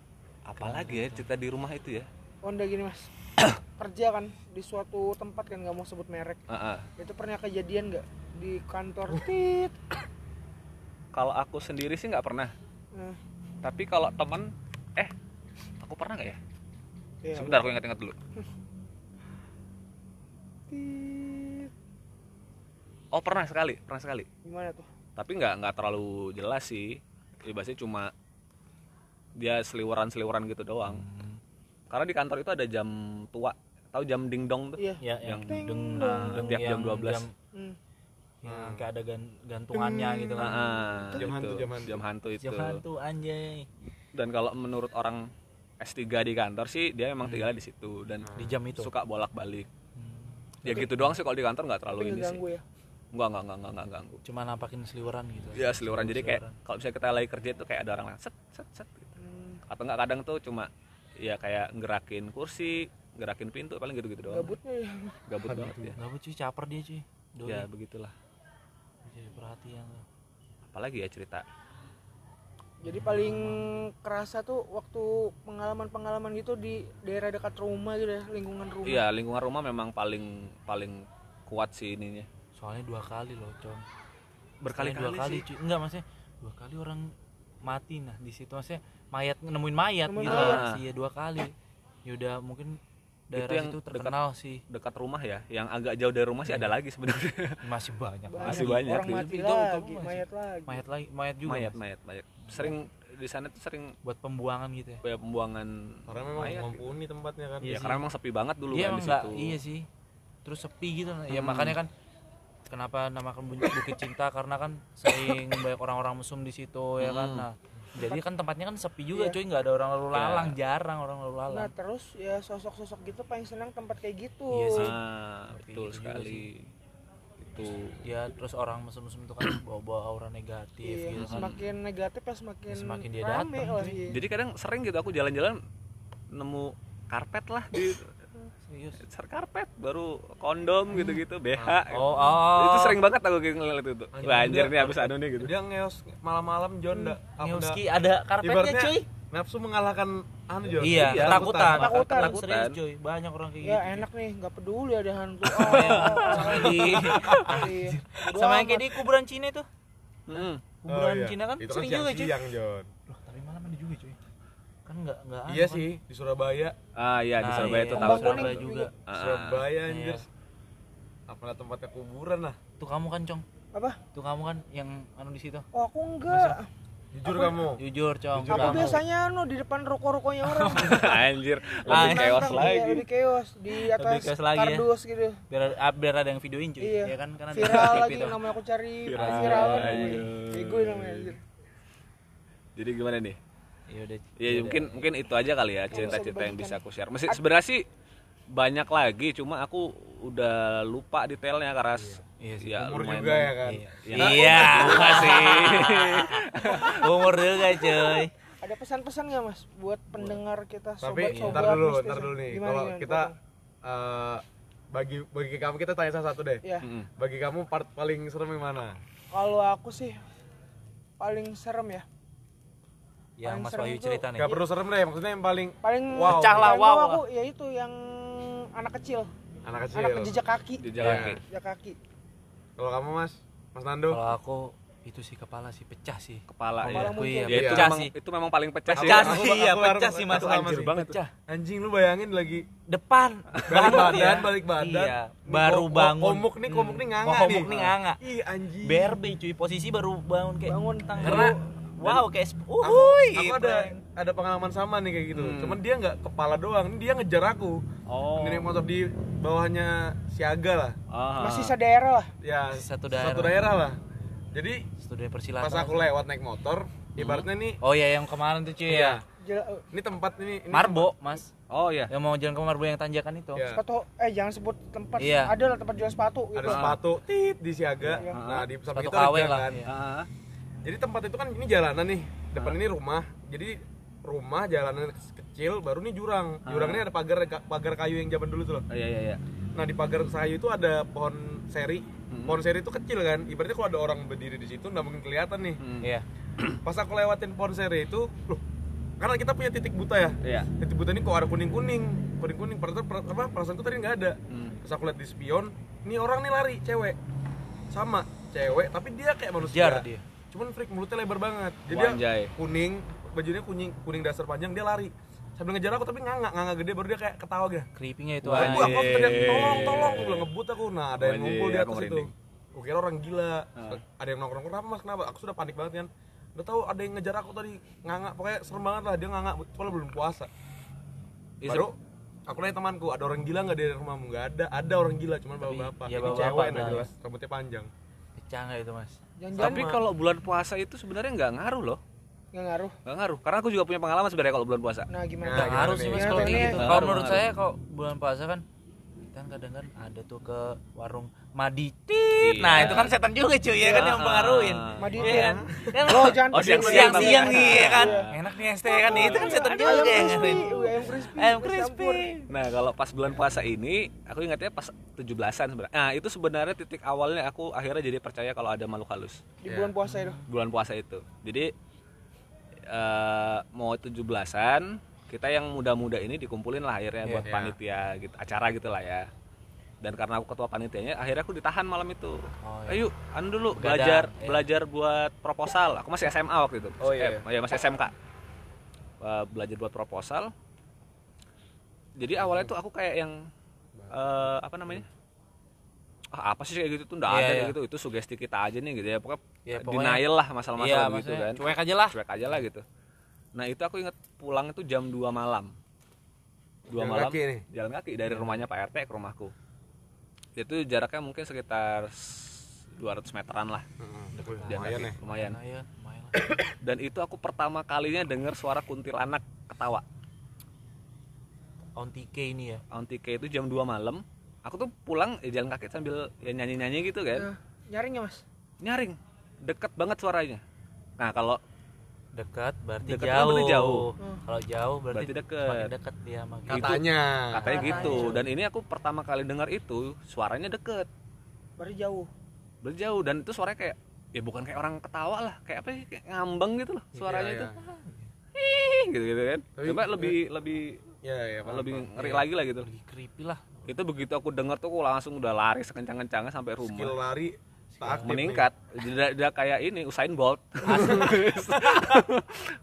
Apalagi ya cerita di rumah itu ya. Honda gini mas. Kerja kan di suatu tempat kan nggak mau sebut merek. Ah, ah. itu pernah kejadian nggak? Di kantor tit. Kalau aku sendiri sih nggak pernah. Nah, tapi kalau teman eh aku pernah nggak ya? Iya, sebentar aku ingat-ingat dulu. Tit oh pernah sekali pernah sekali. Gimana tuh? Tapi nggak nggak terlalu jelas sih. Ya biasanya cuma dia seliweran seliweran gitu doang. Karena di kantor itu ada jam tua. Tahu jam dingdong tuh? Iya. Ya yang deng dong. deng Tiap jam 12. jam- hmm. yang kayak ada gan- gantungannya gitu kan. Ah, ah, Jam itu, hantu, jam hantu. jam hantu itu. Jam hantu anjay. Dan kalau menurut orang S3 di kantor sih dia memang tinggalnya di situ. Dan di jam itu? suka bolak balik Hmm. ya gitu doang sih kalau di kantor nggak terlalu tapi ini sih. ya nggak nggak nggak nggak nggak ganggu. Cuma nampakin seliweran gitu. Ya seliweran. Jadi kayak kalau misalnya kita lagi kerja itu kayak ada orang lain set set set gitu. hmm. atau nggak kadang tuh cuma ya kayak gerakin kursi gerakin pintu paling gitu-gitu doang. Gabutnya ya. Gabut banget ya nggak cuy caper dia cuy. Doi ya begitulah. Jadi perhatian tuh. Apalagi ya cerita. Jadi paling kerasa tuh waktu pengalaman-pengalaman gitu di daerah dekat rumah gitu ya lingkungan rumah. Iya lingkungan rumah memang paling paling kuat sih ininya soalnya dua kali loh cong berkali-kali dua kali sih cuy enggak maksudnya dua kali orang mati nah di situ maksudnya mayat nemuin mayat Nemuin gitu. mayat. sih ya dua kali. Ya udah mungkin daerah yang itu dekat- terkenal sih. dekat rumah ya? Yang agak jauh dari rumah sih ada lagi sebenarnya. Masih banyak. Masih banyak, orang di- mati itu- itu lagi masih- mayat lagi. mayat lagi mayat juga. Mayat mayat mayat. Sering di sana tuh sering buat pembuangan gitu ya? Kayak pembuangan Karena memang mayat. gitu. mumpuni tempatnya kan. Iya ya karena memang sepi banget dulu iya kan di situ. Iya sih. Terus sepi gitu. Ya Hmm. makanya kan kenapa namakan Bukit Bukit Cinta karena kan sering banyak orang-orang mesum di situ ya kan Hmm. nah jadi kan tempatnya kan sepi juga Iya. cuy nggak ada orang lalu Iya. lalang jarang orang lalu nah lalang terus ya sosok-sosok gitu paling senang tempat kayak gitu Iya sih. nah Tapi betul sekali itu ya terus orang mesum-mesum itu kan bawa-bawa aura negatif iya gitu kan semakin negatif ya semakin, Semakin dia rame datang, iya. jadi kadang sering gitu aku jalan-jalan nemu karpet lah di serius? Ser karpet baru kondom gitu-gitu BH oh oh itu sering banget aku ngeliat itu. Anjir, wah anjir nih abis anu nih gitu. Dia ngeos malam-malam John dah. apa Nyoski dah- ada karpetnya ibaratnya cuy. Nafsu mengalahkan anu John. iya Iya, ketakutan. ketakutan. ketakutan. Serius cuy. Banyak orang kayak ya gitu enak nih. Nggak peduli ada hantu. Sama yang sama di iya. Sama yang kayak di kuburan Cina itu. Hmm. kuburan Oh, iya. Cina kan Itu sering juga cuy. Siang John. Loh, tapi malam ada juga cuy kan nggak nggak Iya kan. sih di Surabaya. ah iya di Nah, Surabaya iya, itu iya. tahu Surabaya juga Ah, ah. Surabaya anjir. Iya. Apalah tempatnya kuburan lah. tuh kamu kan cong apa tuh kamu kan yang anu di situ oh aku enggak Jujur Apa? kamu. jujur cong Jujur aku kamu. biasanya anu di depan ruko-rukonya orang anjir Ah, lebih chaos Nantang, lagi iya, lebih chaos di atas chaos lagi ya. kardus gitu biar ah, biar ada yang videoin cuy Iya. ya kan ada viral lagi itu. namanya aku cari Viral. viral, Ayo. Bego namanya anjir. jadi gimana nih ya udah ya udah. mungkin mungkin itu aja kali ya cerita-cerita yang bisa aku share masih sebenarnya sih banyak lagi cuma aku udah lupa detailnya karena Iya sih. ya Umur lumayan juga ya kan. iya Ya, iya juga sih umur juga cuy ada pesan-pesan nggak mas buat pendengar kita Tapi sobat-sobat ntar dulu, ntar ya? dulu nih. Kalau kita eh, bagi bagi kamu kita tanya salah satu deh. ya. Bagi kamu part paling serem yang mana? kalau aku sih paling serem ya Yang Paling Mas Wahyu cerita nih. Gak perlu serem deh, maksudnya yang paling paling Wow. Pecah lah, wow aku ya itu yang anak kecil anak kecil. anak jejak kaki Jejak Iya. kaki. jejak kaki Kalau kamu Mas, Mas Nando. Kalau aku itu sih kepala sih pecah sih. Kepala ya. Kepala iya, muncul. Ya, itu pecah memang, sih. itu memang paling pecah sih. Pecah sih, iya pecah sih Mas. Anjir banget. Pecah. Anjing lu bayangin lagi Depan. balik badan, ya. balik badan. Iya. Baru bangun. Komuk nih, komuk nih nganga nih. Komuk nih nganga. Ih anjing. BRB cuy, posisi baru bangun kayak bangun tang. Karena- wow kayak Aku, uhuy, aku gitu. ada ada pengalaman sama nih kayak gitu. Hmm. Cuman dia nggak kepala doang, ini dia ngejar aku. Oh. Ini naik motor di bawahnya siaga lah. Ah. masih sadaerah lah Ya Satu satu daerah. daerah lah. Jadi Studi persilatan. pas aku lewat naik motor, ibaratnya nih Oh iya yang kemarin tuh cuy Iya. ya. Ini tempat ini, ini Marbo, Mas. Oh iya. Yang mau jalan ke Marbo yang tanjakan itu. Iya. sepatu eh jangan sebut tempat Iya. ada lah tempat jual sepatu ada gitu sepatu tit di siaga. Iya. Nah, di samping Sepatu itu ada lah. jalan. Iya. Ah. Jadi tempat itu kan ini jalanan nih. Depan ini rumah. Jadi rumah jalanan kecil baru nih jurang. Jurang ini ada pagar pagar kayu yang zaman dulu tuh loh. Oh, iya iya iya. Nah, di pagar kayu itu ada pohon seri. Hmm. Pohon seri itu kecil kan. Ibaratnya kalau ada orang berdiri di situ nggak mungkin kelihatan nih. Hmm. Iya. Pas aku lewatin pohon seri itu, loh, karena kita punya titik buta ya. Iya. Titik buta ini kok ada kuning-kuning. Kuning-kuning perasaan per- apa perasaanku tadi nggak ada. Hmm. Terus aku lihat di spion, ini orang nih lari, cewek. Sama, cewek, tapi dia kayak manusia. Jar dia. Cuman freak mulutnya lebar banget. Jadi Wanjay. dia kuning, bajunya kuning, kuning dasar panjang, dia lari. Sambil ngejar aku tapi nganga, nganga gede baru dia kayak ketawa gitu. Creepy-nya itu Wah, Aku aku anjing. teriak tolong, tolong, aku bilang ngebut aku. Nah, ada yang ngumpul di atas itu. Aku kira orang gila. Ah. Ada yang nongkrong, kenapa mas, kenapa? Aku sudah panik banget kan. Udah tahu ada yang ngejar aku tadi nganga, pokoknya serem banget lah dia nganga, soalnya belum puasa. Iya, Baru aku nanya temanku, ada orang gila nggak di rumahmu? Nggak ada, ada orang gila, cuman bapak-bapak. iya, Ini bapak-bapak cewek lah. jelas, rambutnya panjang. Pecah nggak itu, Mas? Jangan Tapi kalau bulan puasa itu sebenarnya nggak ngaruh loh. nggak ngaruh Nggak ngaruh. Karena aku juga punya pengalaman sebenarnya kalau bulan puasa. nah gimana Nah, Nggak gimana harus nih? sih Mas kalau kayak gitu. Kalau ngaruh, menurut saya kalau bulan puasa kan kan kadang kan ada tuh ke warung Madi Tit. Iya. Nah, itu kan setan juga cuy ya kan Iya. yang mempengaruhin. Madi Iya Tit. kan? Kan oh jangan Oh, siang-siang siang siang ya. nih ya kan. Iya. Enak nih ST kan itu kan setan juga ayam ngatain. uh, ayam crispy Ayam crispy. Nah, kalau pas bulan puasa ini, aku ingatnya pas 17-an sebenarnya. Nah, itu sebenarnya titik awalnya aku akhirnya jadi percaya kalau ada makhluk halus. di bulan puasa itu Bulan puasa itu. Jadi eh mau 17-an, kita yang muda-muda ini dikumpulin lah akhirnya Iya. buat Iya. panitia gitu, acara gitu lah ya. Dan karena aku ketua panitianya, akhirnya aku ditahan malam itu. Oh, iya. Ayo, anu dulu Begadang, belajar iya. belajar buat proposal. Aku masih SMA waktu itu. Oh, iya, Eh, ya masih SMK. Eh, belajar buat proposal. Jadi awalnya tuh aku kayak yang eh, apa namanya? Ah, apa sih kayak gitu tuh enggak Iya, ada iya. kayak gitu. Itu sugesti kita aja nih gitu ya. Pokoknya, Iya, pokoknya- denial lah Iya, masalah-masalah gitu kan. cuek aja lah. Cuek aja lah gitu. Nah, itu aku inget pulang itu jam 2 malam. 2 Jalan malam kaki nih? jalan kaki dari rumahnya Pak RT ke rumahku. Itu jaraknya mungkin sekitar s- 200 meteran lah. Jalan Lumayan kaki, ya. lumayan. Lumayan, lumayan lah. Dan itu aku pertama kalinya dengar suara kuntilanak ketawa. On TK ini ya. On TK itu jam 2 malam. Aku tuh pulang eh, jalan kaki sambil ya nyanyi-nyanyi gitu kan. Nah, nyaring ya mas Nyaring. Deket banget suaranya. Nah, kalau Dekat berarti Dekat jauh. berarti jauh. Hmm. Kalau jauh berarti, Berarti deket. semakin dekat dia sama kita. Katanya. katanya gitu. Katanya. Dan ini aku pertama kali dengar itu suaranya deket. baru jauh Berjauh dan itu suaranya kayak ya bukan kayak orang ketawa lah, kayak apa sih? Kayak ngambang gitu loh suaranya Iya, itu. iya. Ih, gitu gitu kan. Tapi- Coba lebih lebih Iya, iya, paham, lebih paham. ngeri Iya. lagi lah gitu. Lebih creepy lah. Itu begitu aku dengar tuh aku langsung udah lari sekencang-kencangnya sampai Skill rumah. lari tak aktif meningkat. Udah, udah kayak ini Usain Bolt.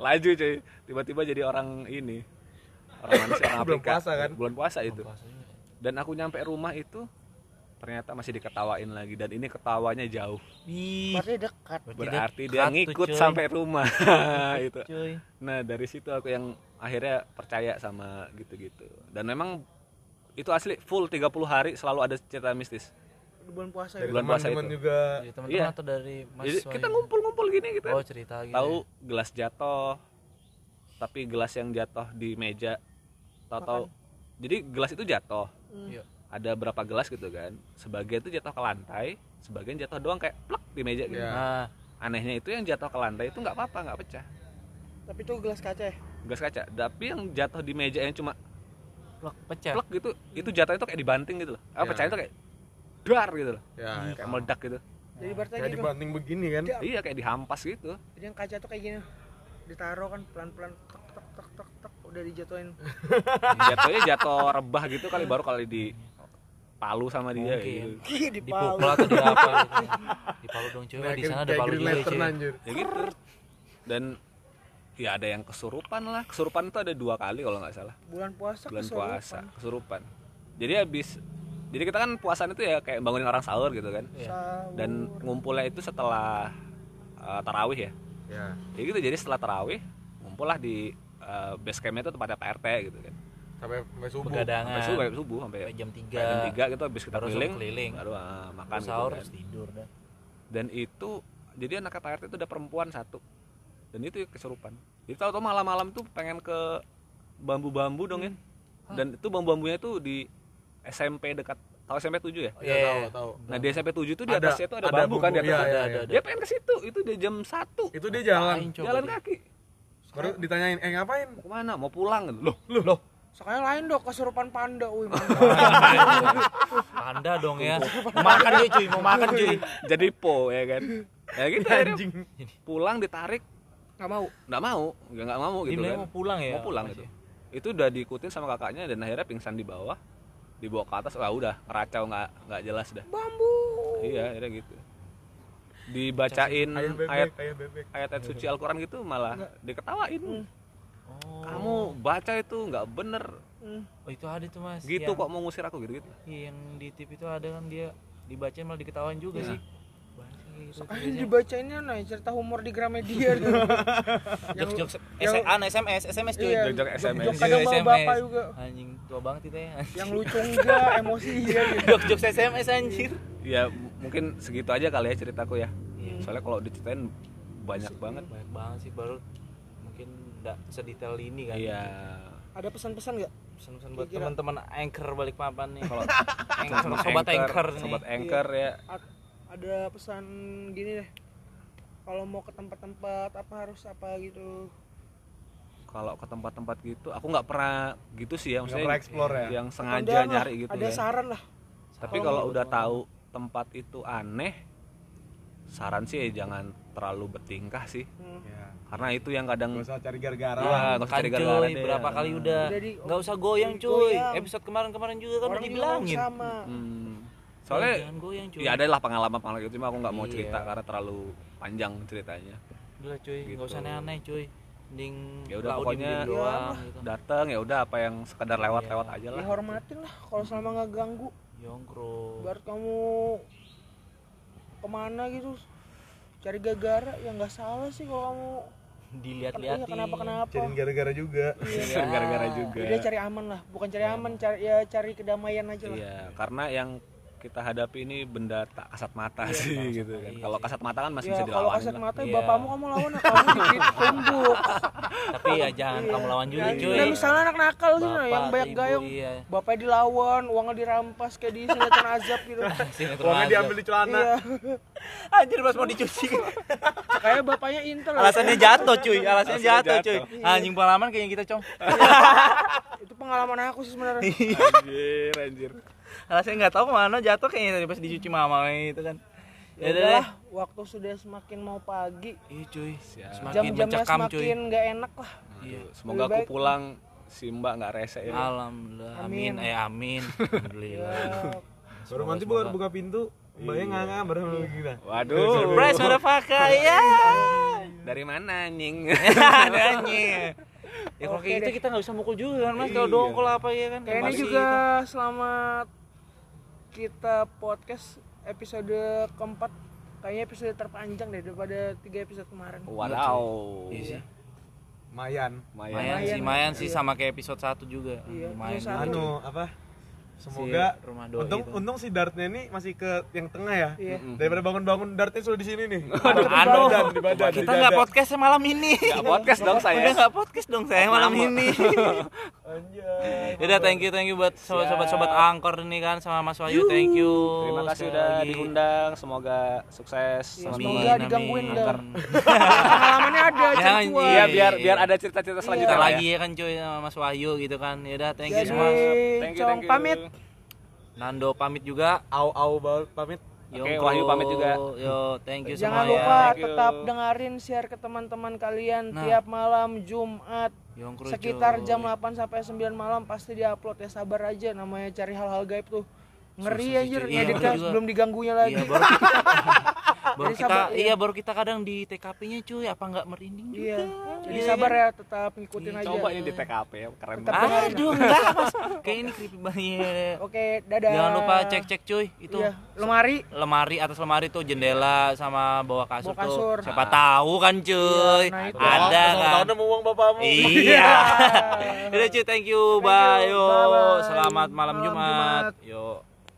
Laju cuy. Tiba-tiba jadi orang ini. Orang manusia orang Bulan Afrika puasa kan? bulan puasa itu. Puasanya. dan aku nyampe rumah itu ternyata masih diketawain lagi. Dan ini ketawanya jauh. Berarti dekat. Berarti dekat dia ngikut cuy. sampai rumah. Itu. Cuy. nah dari situ aku yang akhirnya percaya sama gitu-gitu. Dan memang itu asli full 30 hari selalu ada cerita mistis di bulan puasa dari itu Bulan puasa teman-teman itu. juga. Dari teman-teman Iya. atau dari Mas jadi kita ngumpul-ngumpul gini gitu Oh, cerita gitu. tahu gelas jatuh tapi gelas yang jatuh di meja tahu tahu jadi gelas itu jatuh. Hmm. Iya. ada berapa gelas gitu kan. Sebagian itu jatuh ke lantai sebagian jatuh doang kayak plek di meja gitu. Iya. Nah, anehnya itu yang jatuh ke lantai itu nggak apa-apa nggak pecah. Tapi itu gelas kaca ya? Gelas kaca. Tapi yang jatuh di meja yang cuma Plek, pecah. plek gitu. Itu jatuhnya tuh kayak dibanting gitu loh. Apa Ya. pecahnya tuh kayak dar gitu loh. Ya, kayak meledak gitu. Jadi berarti kayak gitu dibanting begini kan. Dia- iya kayak dihampas gitu. Jadi yang kaca tuh kayak gini. Ditaruh kan pelan-pelan tek tek tek tek tek udah dijatuhin. Jatuhnya jatuh rebah gitu kali baru kali di palu sama dia Mungkin. gitu. di dipukul palu. atau di apa gitu. di Palu dong cuy. Nah, di sana ada kayak Palu juga cuy. anjir. ya gitu. Dan ya ada yang kesurupan lah. Kesurupan itu ada dua kali kalau nggak salah. Bulan puasa bulan kesurupan. puasa kesurupan. Jadi habis jadi kita kan puasan itu ya kayak bangunin orang sahur gitu kan. Sahur. dan ngumpulnya itu setelah uh, tarawih ya. Ya. ya gitu jadi setelah tarawih ngumpul lah di uh, base campnya itu tempatnya Pak RT gitu kan. Sampai sampai subuh. begadangan. Sampai subuh sampai subuh sampai sampai jam sampai jam 3 tiga gitu habis kita Baru keliling keliling. baru uh, makan terus gitu sahur kan. terus tidur dah. Dan itu jadi anak Pak RT itu ada perempuan satu. Dan itu kesurupan. Jadi tahu-tahu malam-malam tuh pengen ke bambu-bambu dong ya. Dan itu bambu-bambunya tuh di SMP dekat tahu SMP 7 ya Iya, Iya. tahu, tahu. Nah di SMP 7 itu di Ada- atasnya itu ada, ada bambu kan di atasnya. iya, ada, ada. Dia pengen ke situ, itu di jam 1 Itu dia jalan. Jalan dia? kaki. Baru ditanyain, "Eh ngapain?" Mau ke mana? Mau pulang gitu. Loh, loh Sekali lain dong kesurupan panda wih panda dong ya mau makan dia cuy mau makan cuy jadi po ya kan. Ya gitu akhirnya pulang ditarik nggak mau nggak mau, nggak nggak mau gitu Dimulai kan. mau pulang ya Mau pulang gitu. Itu udah diikutin sama kakaknya dan akhirnya pingsan di bawah. Dibawa ke atas, wah udah ngeracau nggak nggak jelas dah. bambu Iya, akhirnya gitu. Dibacain Ayah bebek, ayat ayah bebek. ayat-ayat suci Al-Quran gitu malah diketawain. oh, Kamu baca itu nggak bener Hmm. oh itu ada tuh mas gitu Yang- kok mau ngusir aku gitu gitu iya, yang di TV itu ada kan dia dibacain malah diketawain juga Iya. sih Gitu tuh Sekali biasanya. dibacainnya nah cerita humor di Gramedia. Yang- jokes jokes yang- an SMS SMS cuy Iya, Jok-jok SMS. jok-jok kadang bawa bapak juga. anjing tua banget itu ya Yang lucu enggak, emosi iya gitu. jokes jokes SMS anjir ya mungkin segitu aja kali ya ceritaku ya Iya. soalnya kalau diceritain banyak banget banyak banget sih baru mungkin enggak sedetail ini kan iya Ada pesan-pesan nggak? pesan-pesan buat teman-teman anchor balik papan nih kalau anchor sobat anchor nih sobat anchor ya A- Ada pesan gini deh. Kalau mau ke tempat-tempat apa harus apa gitu. kalau ke tempat-tempat gitu aku nggak pernah gitu sih ya maksudnya pernah explore ya? yang sengaja enggak lah, nyari gitu Ada ya saran lah. tapi kalau udah tahu tempat itu aneh saran sih ya jangan terlalu bertingkah sih Hmm. Ya. karena itu yang kadang Gak usah cari gara-gara. Iya, nggak usah kan cari gara-gara cuy deh. berapa kali udah Udah di- nggak usah goyang cuy goyang. episode kemarin-kemarin juga kan udah dibilangin sama. hmm, soalnya jangan goyang cuy. ya ada lah pengalaman-pengalaman itu cuma aku nggak mau Iya. cerita karena terlalu panjang ceritanya. Udah cuy. Nggak usah Gitu. aneh-aneh cuy. Mending ya udah pokoknya doang gitu. datang ya udah apa yang sekedar lewat-lewat aja lah. Dihormatin lah kalau selama nggak ganggu. Yongkro Baru kamu ke mana gitu cari gara-gara. Ya nggak salah sih kalau kamu iya, dilihat-liatin kenapa kenapa Cariin gara-gara juga. Iya. gara-gara juga. Dia cari aman lah bukan cari aman cari ya cari kedamaian aja lah. Iya karena yang kita hadapi ini benda tak kasat mata sih gitu kan Iya kalau sih. kasat mata kan masih ya bisa kalau dilawan kasat lah. mata Iya. bapakmu kamu lawan kamu tumbuk tapi ya jangan Iya. kamu lawan juga Ya, cuy nah, misalnya anak nakal gitu nah, yang banyak ibu, gayung iya. bapaknya dilawan uangnya dirampas kayak di sinetron azab gitu Sinetron Uangnya azab. diambil di celana. iya anjir pas mau dicuci kayak bapaknya intel ya. alasannya jatuh cuy alasannya Alasannya jatuh cuy jatuh. anjing pengalaman kayak kita cong itu pengalaman aku sih sebenarnya anjir anjir alasannya nggak tahu ke mana jatuh kayaknya tadi pas dicuci mama itu kan. Ya ya udah waktu sudah semakin mau pagi iya cuy. Semakin jam-jamnya mencekam cuy. semakin nggak enak lah. Iya. Semoga aku pulang si mbak nggak rese ya alhamdulillah. Amin. Amin. eh amin. Alhamdulillah. Ya, Baru nanti buka semoga. buka pintu, mbaknya nganga baru gila. waduh. Surprise motherfucker. Ya dari mana anjing? Anjing. Ya kalau kayak gitu kita nggak bisa mukul juga kan mas? Kalau Iya. dongkol apa ya kan? Kayaknya juga selamat kita podcast episode keempat kayaknya episode terpanjang deh daripada tiga episode kemarin wadaw iya sih Mayan. Lumayan. Mayan sih, Lumayan. Mayan sih Iya. sama kayak episode 1 juga. Iya, satu. Anu apa? Semoga Si rumah doi untung itu. untung si dartnya ini masih ke yang tengah ya. iya Daripada bangun-bangun dartnya sudah di sini nih. Anu, di badan, di badan, kita nggak podcast malam ini. Nggak podcast dong saya Udah nggak podcast dong saya malam Lama. ini. Anjay. Udah thank you thank you buat sobat-sobat sobat angkor ini kan sama Mas Wahyu thank you. Terima kasih sekali udah lagi. diundang. Semoga sukses. Iya, teman-teman. semoga digangguin. Angkor. pengalamannya ada Jangan, cuan. Iya, biar biar ada cerita-cerita Kita selanjutnya lah lagi ya. ya kan cuy sama Mas Wahyu gitu kan. Ya udah thank you semua. Thank you, thank you. pamit Nando pamit juga. Au au pamit. Yongko. Wahyu pamit juga. Yo, thank you jangan semua lupa ya. Thank you. tetap dengerin share ke teman-teman kalian Nah. tiap malam Jumat sekitar jam 8 sampai 9 malam pasti diupload ya sabar aja namanya cari hal-hal gaib tuh ngeri sih, anjir. Iya, ngeditnya juga. sebelum diganggunya lagi Iya, baru baru Jadi kita sabar, iya. iya baru kita kadang di TKP-nya cuy, apa nggak merinding juga. Iya. Jadi Iya, sabar kan? ya, tetap ngikutin aja. Coba ini di TKP ya, keren Tetap banget. Aduh, enggak, Mas. Kayak ini creepy banget. Oke, dadah. Jangan lupa cek-cek cuy, itu Iya, lemari. lemari atas lemari tuh jendela sama bawah kasur, Bawah kasur. tuh. Siapa tahu kan cuy. Iya, nah itu. Ada kan. Tahun uang bapakmu. Iya. Udah cuy, thank you. Thank Bye. you. Yo. Bye-bye. Selamat malam Malam Jumat. Jumat. Yo.